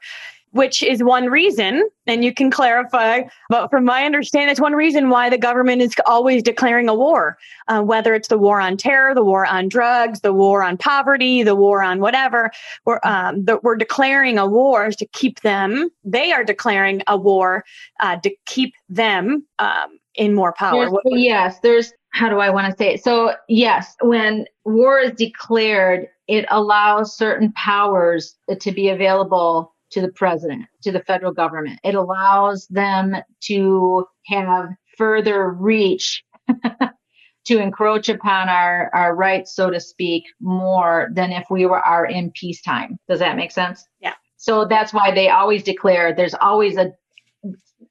which is one reason, and you can clarify, but from my understanding, it's one reason why the government is always declaring a war, uh, whether it's the war on terror, the war on drugs, the war on poverty, the war on whatever. We're, um, we're declaring a war to keep them, they are declaring a war uh, to keep them um, in more power. There's, yes, there's, how do I want to say it? So, yes, when war is declared, it allows certain powers to be available to the president, to the federal government. It allows them to have further reach to encroach upon our, our rights, so to speak, more than if we were are in peacetime. Does that make sense? Yeah. So that's why they always declare there's always a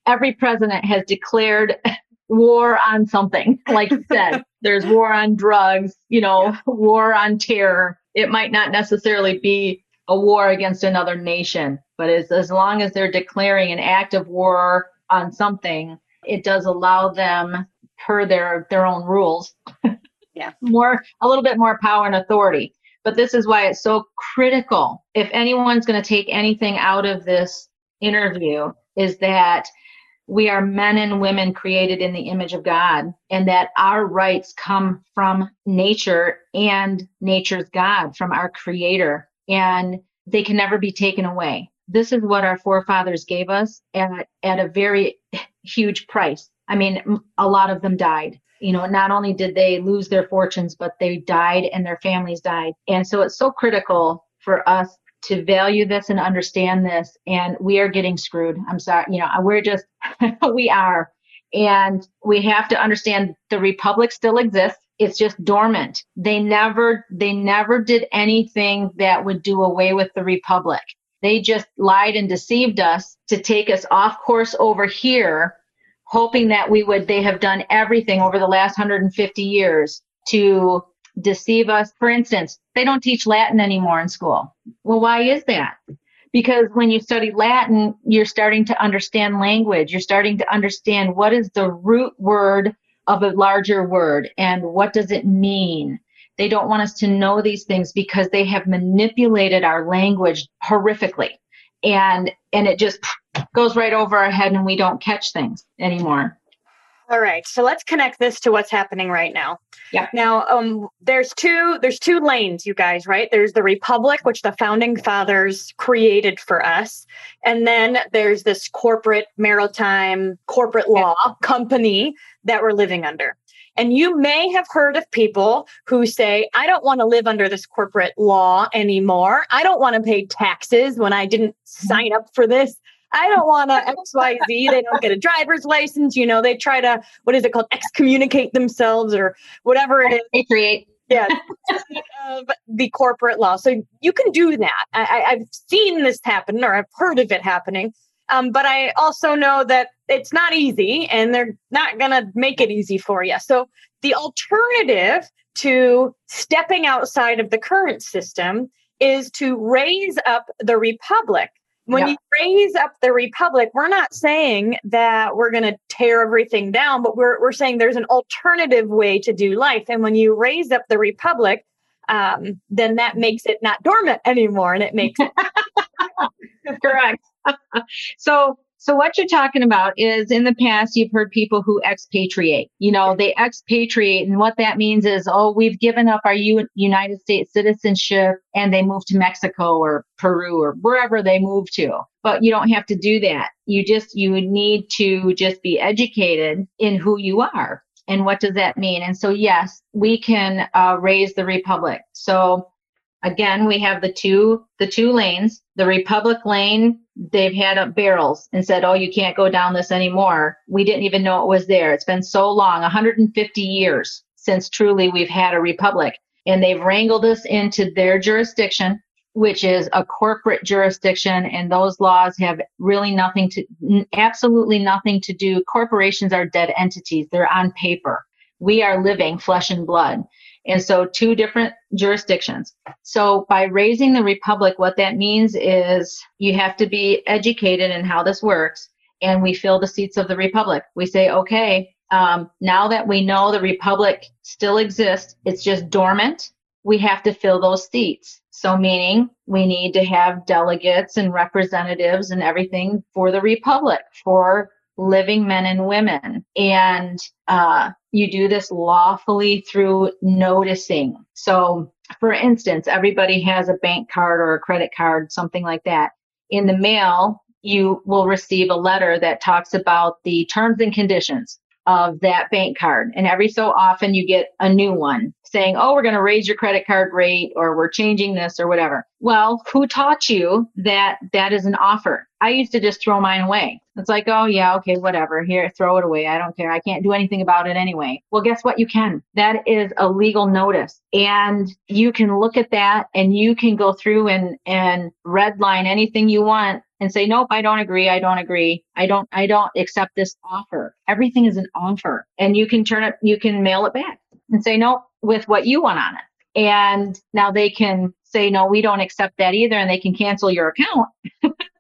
every president has declared war on something. Like you said, there's war on drugs, you know, yeah. war on terror. It might not necessarily be a war against another nation, but as, as long as they're declaring an act of war on something, it does allow them per their their own rules. yeah. More a little bit more power and authority. But this is why it's so critical. If anyone's going to take anything out of this interview is that we are men and women created in the image of God and that our rights come from nature and nature's God, from our creator, and they can never be taken away. This is what our forefathers gave us at, at a very huge price. I mean, a lot of them died. You know, not only did they lose their fortunes, but they died and their families died. And so it's so critical for us to value this and understand this. And we are getting screwed. I'm sorry. You know, we're just, we are. And we have to understand the republic still exists. It's just dormant. They never, they never did anything that would do away with the republic. They just lied and deceived us to take us off course over here hoping that we would, they have done everything over the last 150 years to deceive us. For instance, they don't teach Latin anymore in school. Well, why is that? Because when you study Latin, you're starting to understand language. You're starting to understand what is the root word of a larger word and what does it mean. They don't want us to know these things because they have manipulated our language horrifically. And, and it just goes right over our head and we don't catch things anymore. All right. So let's connect this to what's happening right now. Yeah. Now, um, there's two there's two lanes, you guys, right? There's the republic, which the founding fathers created for us, and then there's this corporate maritime corporate law yeah. company that we're living under. And you may have heard of people who say, I don't want to live under this corporate law anymore. I don't want to pay taxes when I didn't mm-hmm. sign up for this. I don't want to XYZ. They don't get a driver's license. You know, they try to, what is it called? Excommunicate themselves or whatever it is. Patriate. Yeah. of the corporate law. So you can do that. I, I've seen this happen or I've heard of it happening. Um, but I also know that it's not easy and they're not going to make it easy for you. So the alternative to stepping outside of the current system is to raise up the republic when yeah. you raise up the republic, we're not saying that we're going to tear everything down, but we're, we're saying there's an alternative way to do life. And when you raise up the republic, um, then that makes it not dormant anymore and it makes it correct. so so what you're talking about is in the past, you've heard people who expatriate. You know, they expatriate, and what that means is, oh, we've given up our U- United States citizenship and they move to Mexico or Peru or wherever they move to. But you don't have to do that. You just, you need to just be educated in who you are and what does that mean. And so, yes, we can uh, raise the republic. So again, we have the two, the two lanes, the republic lane they've had up barrels and said, "Oh, you can't go down this anymore." We didn't even know it was there. It's been so long, 150 years since truly we've had a republic, and they've wrangled us into their jurisdiction, which is a corporate jurisdiction, and those laws have really nothing to absolutely nothing to do. Corporations are dead entities. They're on paper. We are living flesh and blood. And so two different jurisdictions. So by raising the republic, what that means is you have to be educated in how this works. And we fill the seats of the republic. We say, okay, um, now that we know the republic still exists, it's just dormant. We have to fill those seats. So meaning we need to have delegates and representatives and everything for the republic, for living men and women. And uh, you do this lawfully through noticing. So, for instance, everybody has a bank card or a credit card, something like that. In the mail, you will receive a letter that talks about the terms and conditions. of that bank card. And every so often you get a new one saying, oh, we're going to raise your credit card rate or we're changing this or whatever. Well, who taught you that that is an offer? I used to just throw mine away. It's like, oh, yeah, okay, whatever. Here, throw it away. I don't care. I can't do anything about it anyway. Well, guess what? You can. That is a legal notice. And you can look at that and you can go through and, and redline anything you want and say, nope, I don't agree. I don't agree. I don't, I don't accept this offer. Everything is an offer and you can turn it, you can mail it back and say, nope, with what you want on it. And now they can say, no, we don't accept that either. And they can cancel your account.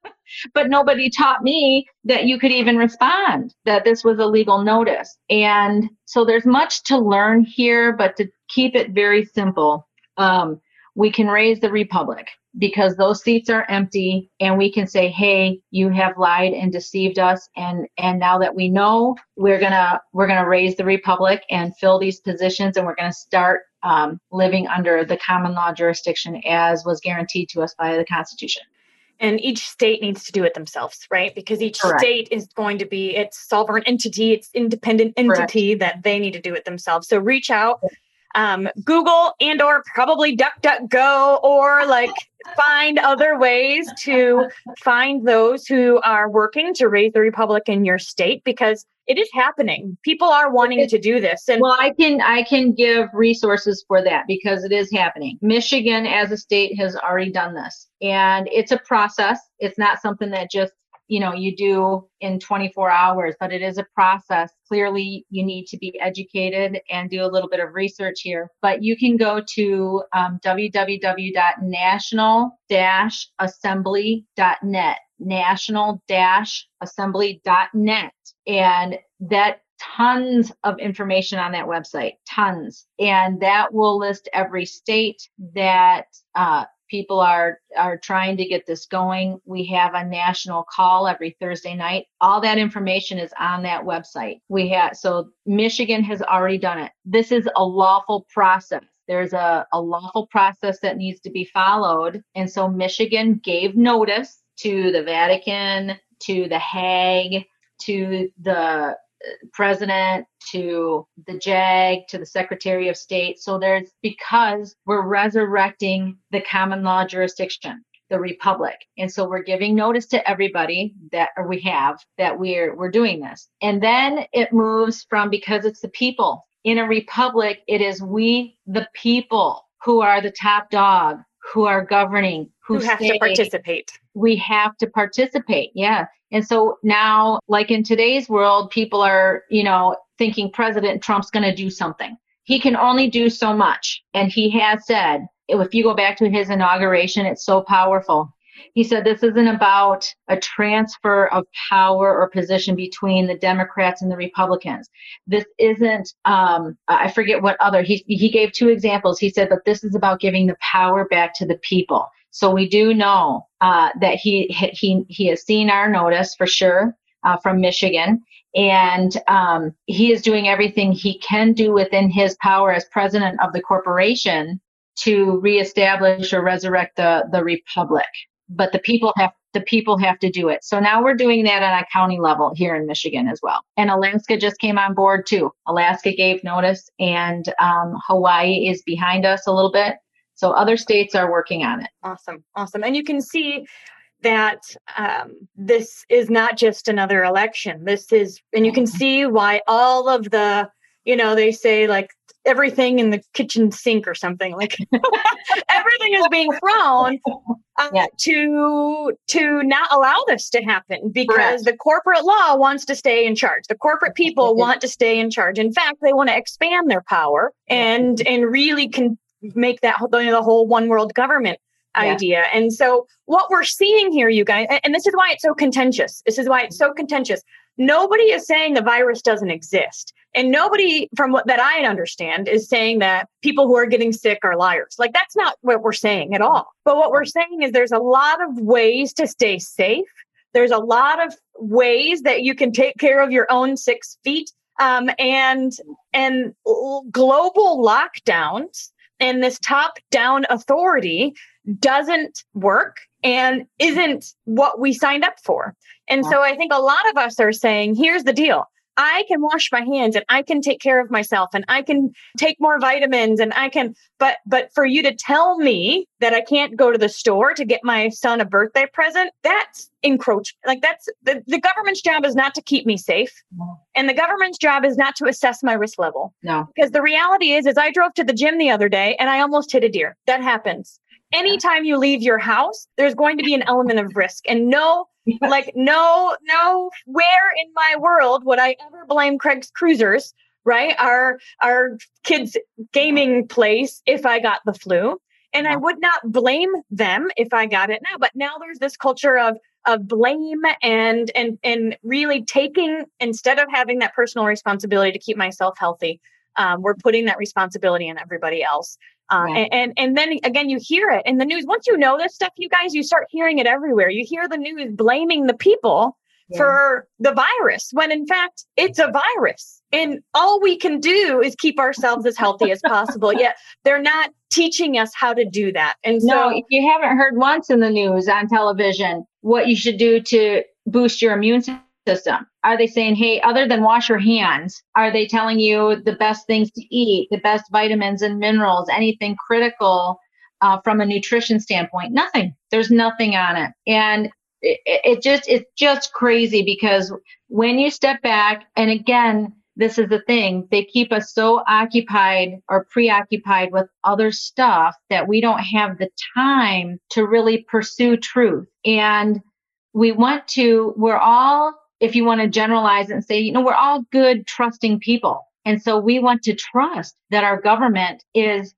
but nobody taught me that you could even respond, that this was a legal notice. And so there's much to learn here, but to keep it very simple, um, we can raise the republic because those seats are empty and we can say hey you have lied and deceived us and and now that we know we're gonna we're gonna raise the republic and fill these positions and we're gonna start um, living under the common law jurisdiction as was guaranteed to us by the constitution and each state needs to do it themselves right because each Correct. state is going to be its sovereign entity its independent entity Correct. that they need to do it themselves so reach out um, Google and or probably DuckDuckGo or like find other ways to find those who are working to raise the republic in your state because it is happening. People are wanting to do this. And well, I can I can give resources for that because it is happening. Michigan as a state has already done this. And it's a process. It's not something that just you know you do in 24 hours but it is a process. Clearly you need to be educated and do a little bit of research here. But you can go to um, www.national-assembly.net national-assembly.net and that tons of information on that website tons. And that will list every state that uh, people are are trying to get this going. We have a national call every thursday night. All that information is on that website. We have so michigan has already done it. This is a lawful process. There's a, a lawful process that needs to be followed. And so michigan gave notice to the vatican to the hague to the president to the JAG to the Secretary of State. So there's because we're resurrecting the common law jurisdiction the republic. And so we're giving notice to everybody that we have that we're we're doing this. And then it moves from because it's the people. In a republic it is we the people who are the top dog who are governing who, who have to participate we have to participate yeah and so now, like in today's world, people are, you know, thinking President Trump's going to do something. He can only do so much. And he has said, if you go back to his inauguration, it's so powerful. He said this isn't about a transfer of power or position between the Democrats and the Republicans. This isn't, um, I forget what other, he, he gave two examples. He said, but this is about giving the power back to the people. So we do know uh, that he he he has seen our notice for sure uh, from Michigan, and um, he is doing everything he can do within his power as president of the corporation to reestablish or resurrect the the republic. But the people have the people have to do it. So now we're doing that on a county level here in Michigan as well. And Alaska just came on board too. Alaska gave notice, and um, Hawaii is behind us a little bit. So other states are working on it. Awesome. Awesome. And you can see that um, this is not just another election. This is, and you can see why all of the, you know, they say like everything in the kitchen sink or something like everything is being thrown uh, yeah. to to not allow this to happen because Correct. the corporate law wants to stay in charge the corporate people want to stay in charge in fact they want to expand their power and and really can make that the whole one world government yeah. idea. And so what we're seeing here, you guys, and this is why it's so contentious. This is why it's so contentious. Nobody is saying the virus doesn't exist. And nobody from what that I understand is saying that people who are getting sick are liars. Like that's not what we're saying at all. But what we're saying is there's a lot of ways to stay safe. There's a lot of ways that you can take care of your own six feet. Um, and and global lockdowns and this top down authority doesn't work and isn't what we signed up for. And so I think a lot of us are saying, here's the deal. I can wash my hands and I can take care of myself and I can take more vitamins and I can, but, but for you to tell me that I can't go to the store to get my son a birthday present, that's encroachment. Like that's the, the government's job is not to keep me safe. No. And the government's job is not to assess my risk level. No. Because the reality is, is I drove to the gym the other day and I almost hit a deer. That happens anytime you leave your house, there's going to be an element of risk. And no, like no, no, where in my world would I ever blame Craig's Cruisers, right? Our our kids' gaming place if I got the flu. And I would not blame them if I got it now. But now there's this culture of of blame and and and really taking instead of having that personal responsibility to keep myself healthy, um, we're putting that responsibility on everybody else. Uh, and, and, and then again, you hear it in the news. Once you know this stuff, you guys, you start hearing it everywhere. You hear the news blaming the people yeah. for the virus when in fact it's a virus. And all we can do is keep ourselves as healthy as possible. Yet they're not teaching us how to do that. And so, no, if you haven't heard once in the news on television what you should do to boost your immune system system? Are they saying, hey, other than wash your hands, are they telling you the best things to eat, the best vitamins and minerals, anything critical uh, from a nutrition standpoint? Nothing. There's nothing on it. And it, it just, it's just crazy because when you step back, and again, this is the thing, they keep us so occupied or preoccupied with other stuff that we don't have the time to really pursue truth. And we want to, we're all if you want to generalize and say, you know, we're all good, trusting people. And so we want to trust that our government is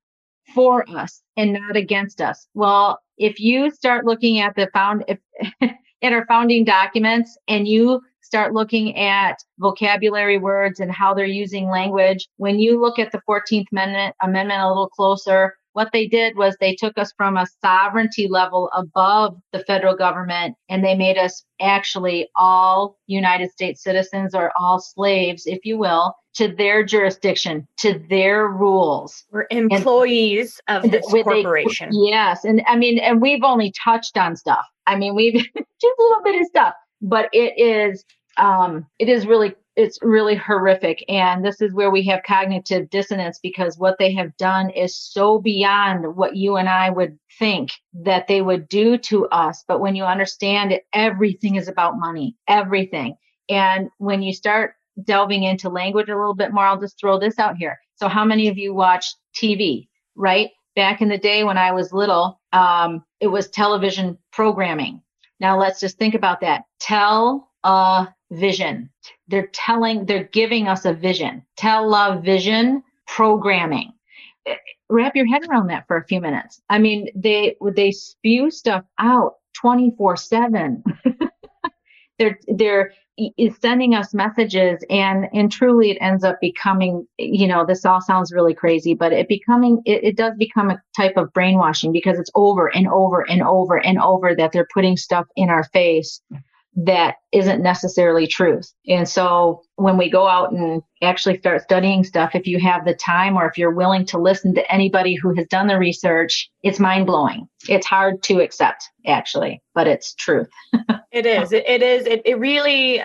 for us and not against us. Well, if you start looking at the found, if, in our founding documents and you start looking at vocabulary words and how they're using language, when you look at the 14th Amendment, amendment a little closer, what they did was they took us from a sovereignty level above the federal government and they made us actually all United States citizens or all slaves, if you will, to their jurisdiction, to their rules. We're employees and, of this corporation. They, yes. And I mean, and we've only touched on stuff. I mean, we've just a little bit of stuff, but it is, um, it is really it's really horrific. And this is where we have cognitive dissonance because what they have done is so beyond what you and I would think that they would do to us. But when you understand it, everything is about money, everything. And when you start delving into language a little bit more, I'll just throw this out here. So how many of you watch TV, right? Back in the day when I was little, um, it was television programming. Now let's just think about that. Tell a vision. They're telling, they're giving us a vision. Television programming. Wrap your head around that for a few minutes. I mean, they they spew stuff out 24 seven. They're they're sending us messages and and truly it ends up becoming you know this all sounds really crazy but it becoming it, it does become a type of brainwashing because it's over and over and over and over that they're putting stuff in our face that isn't necessarily truth. And so when we go out and actually start studying stuff, if you have the time or if you're willing to listen to anybody who has done the research, it's mind blowing. It's hard to accept actually, but it's truth. it is. It, it is. It, it really,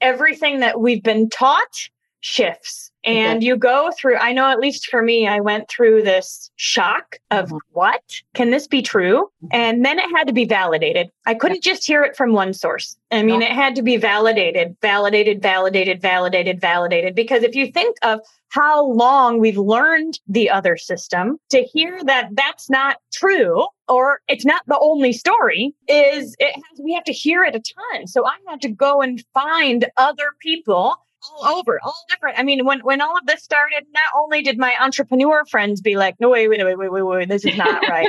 everything that we've been taught shifts. And you go through i know at least for me i went through this shock of mm-hmm. what? Can this be true? Mm-hmm. and then it had to be validated. I couldn't just hear it from one source. I mean it had to be validated validated validated validated validated. Because if you think of how long we've learned the other system to hear that that's not true or it's not the only story is it has we have to hear it a ton. So i had to go and find other people all over, all different. I mean, when when all of this started, not only did my entrepreneur friends be like, "No, way, wait, wait, wait, wait, wait, wait, this is not right."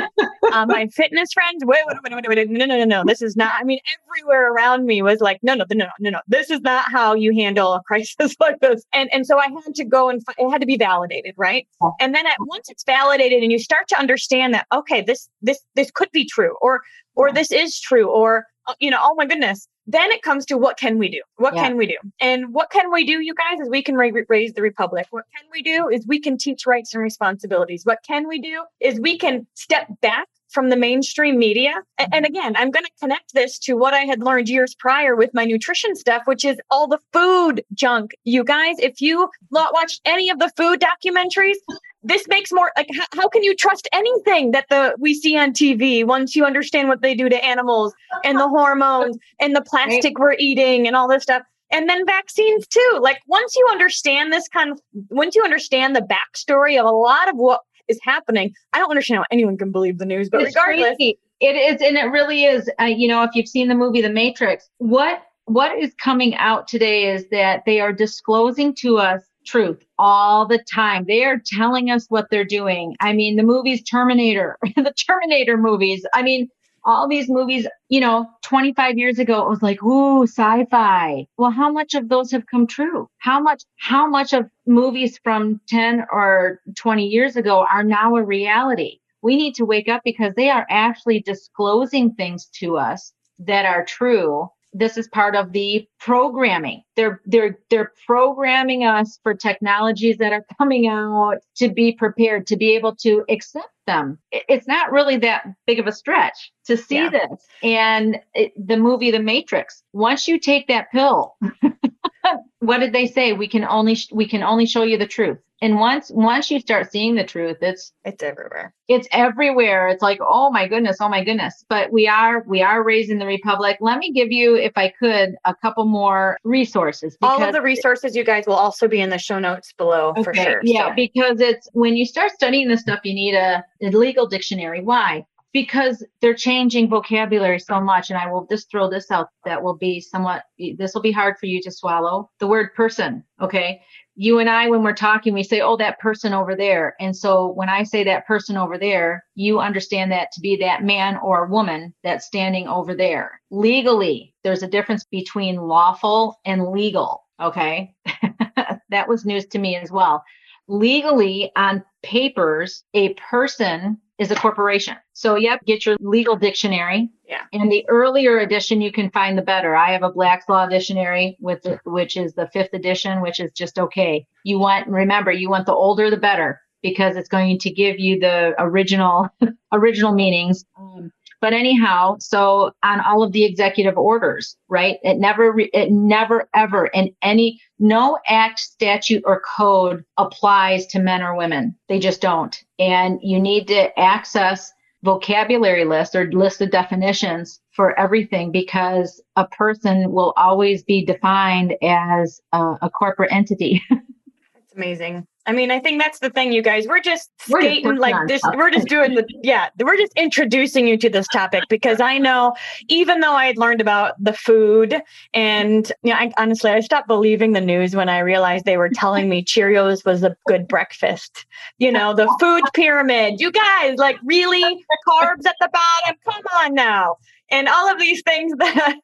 um, my fitness friends, wait, wait, wait, wait, wait, no, no, no, no, this is not. I mean, everywhere around me was like, "No, no, no, no, no, no, this is not how you handle a crisis like this." And and so I had to go and it had to be validated, right? And then at once it's validated, and you start to understand that okay, this this this could be true, or or this is true, or uh, you know, oh my goodness, then it comes to what can we do? What yeah. can we do? And what can we do, you guys, is we can ra- raise the republic. What can we do is we can teach rights and responsibilities. What can we do is we can step back from the mainstream media. Mm-hmm. And again, I'm going to connect this to what I had learned years prior with my nutrition stuff, which is all the food junk. You guys, if you watched any of the food documentaries, this makes more like how, how, can you trust anything that the we see on TV once you understand what they do to animals and the hormones and the plastic we're eating and all this stuff and then vaccines too like once you understand this kind of once you understand the backstory of a lot of what is happening i don't understand how anyone can believe the news but it's regardless crazy. it is and it really is uh, you know if you've seen the movie the matrix what what is coming out today is that they are disclosing to us truth all the time. They are telling us what they're doing. I mean, the movies Terminator, the Terminator movies. I mean, all these movies, you know, 25 years ago, it was like, ooh, sci-fi. Well, how much of those have come true? How much, how much of movies from 10 or 20 years ago are now a reality? We need to wake up because they are actually disclosing things to us that are true this is part of the programming. They're they're they're programming us for technologies that are coming out to be prepared to be able to accept them. It's not really that big of a stretch to see yeah. this. And it, the movie The Matrix, once you take that pill, what did they say? We can only we can only show you the truth. And once once you start seeing the truth, it's it's everywhere. It's everywhere. It's like, oh my goodness, oh my goodness. But we are we are raising the republic. Let me give you, if I could, a couple more resources. All of the resources you guys will also be in the show notes below okay. for sure. Yeah, so. because it's when you start studying this stuff, you need a, a legal dictionary. Why? Because they're changing vocabulary so much. And I will just throw this out that will be somewhat, this will be hard for you to swallow. The word person. Okay. You and I, when we're talking, we say, oh, that person over there. And so when I say that person over there, you understand that to be that man or woman that's standing over there. Legally, there's a difference between lawful and legal. Okay. that was news to me as well. Legally, on papers, a person is a corporation. So, yep, get your legal dictionary. Yeah. And the earlier edition you can find the better. I have a Black's Law dictionary with the, which is the fifth edition, which is just okay. You want remember you want the older the better because it's going to give you the original original meanings. Um, but anyhow, so on all of the executive orders, right? It never, it never ever in any, no act, statute, or code applies to men or women. They just don't. And you need to access vocabulary list or list of definitions for everything because a person will always be defined as a, a corporate entity. That's amazing. I mean, I think that's the thing, you guys. We're just skating we're like this. We're just doing the, yeah, we're just introducing you to this topic because I know, even though I had learned about the food and, you know, I, honestly, I stopped believing the news when I realized they were telling me Cheerios was a good breakfast. You know, the food pyramid. You guys, like, really? Carbs at the bottom? Come on now and all of these things that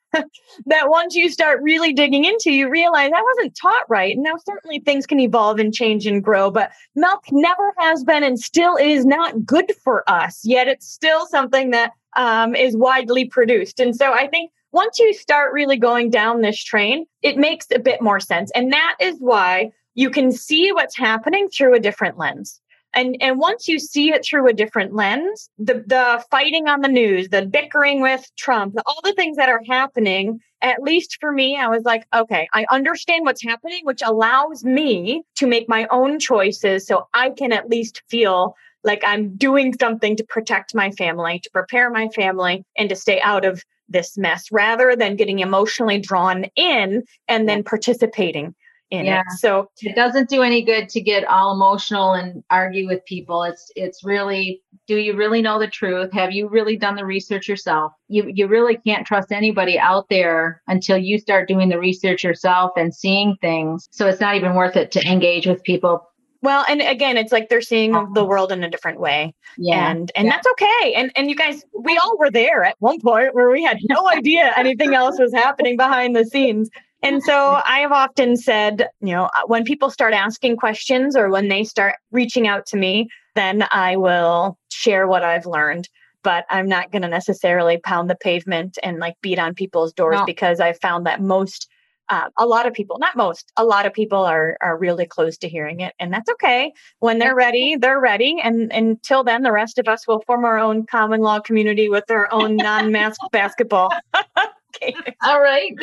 that once you start really digging into you realize i wasn't taught right and now certainly things can evolve and change and but milk never has been and still is not good for us yet it's still something that um, is widely produced. And so i think once you start really going down this train it makes a bit more sense. And that is why you can see what's happening through a different lens and and once you see it through a different lens the the fighting on the news the bickering with trump all the things that are happening at least for me i was like okay i understand what's happening which allows me to make my own choices so i can at least feel like i'm doing something to protect my family to prepare my family and to stay out of this mess rather than getting emotionally drawn in and then participating in yeah. it. So it doesn't do any good to get all emotional and argue with people. It's it's really do you really know the truth? Have you really done the research yourself? You you really can't trust anybody out there until you start doing the research yourself and seeing things. So it's not even worth it to engage with people well, and again, it's like they're seeing the uh-huh. world in a different way. Yeah. And and yeah. that's okay. And and you guys, we all were there at one point where we had no idea anything else was happening behind the scenes. And so I have often said, you know, uh, when people start asking questions or when they start reaching out to me, then I will share what I've learned. But I'm not going to necessarily pound the pavement and like beat on people's doors no. because I found that most uh, a lot of people, not most, a lot of people are are really close to hearing it, and that's okay. When they're ready, they're ready, and until then, the rest of us will form our own common law community with our own non-mask basketball. okay. All right.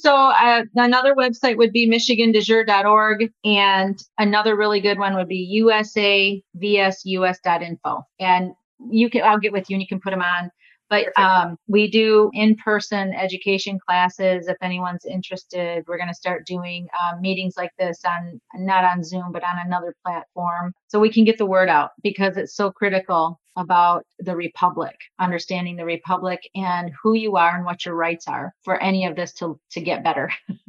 So uh, another website would be michigandejure.org and another really good one would be usavsus.info. And you can I'll get with you and you can put them on but um, we do in-person education classes. If anyone's interested, we're going to start doing um, meetings like this on not on Zoom, but on another platform, so we can get the word out because it's so critical about the republic, understanding the republic and who you are and what your rights are for any of this to to get better.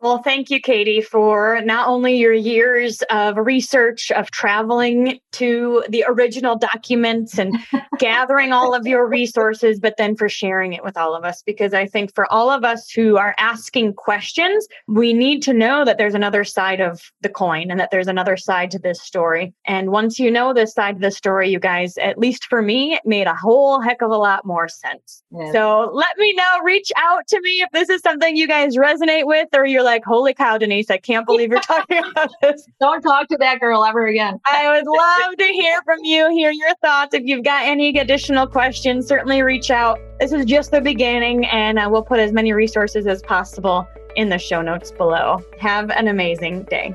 Well, thank you, Katie, for not only your years of research, of traveling to the original documents and gathering all of your resources, but then for sharing it with all of us. Because I think for all of us who are asking questions, we need to know that there's another side of the coin and that there's another side to this story. And once you know this side of the story, you guys, at least for me, it made a whole heck of a lot more sense. So let me know, reach out to me if this is something you guys resonate with or you're like, holy cow, Denise, I can't believe you're talking about this. Don't talk to that girl ever again. I would love to hear from you, hear your thoughts. If you've got any additional questions, certainly reach out. This is just the beginning, and uh, we'll put as many resources as possible in the show notes below. Have an amazing day.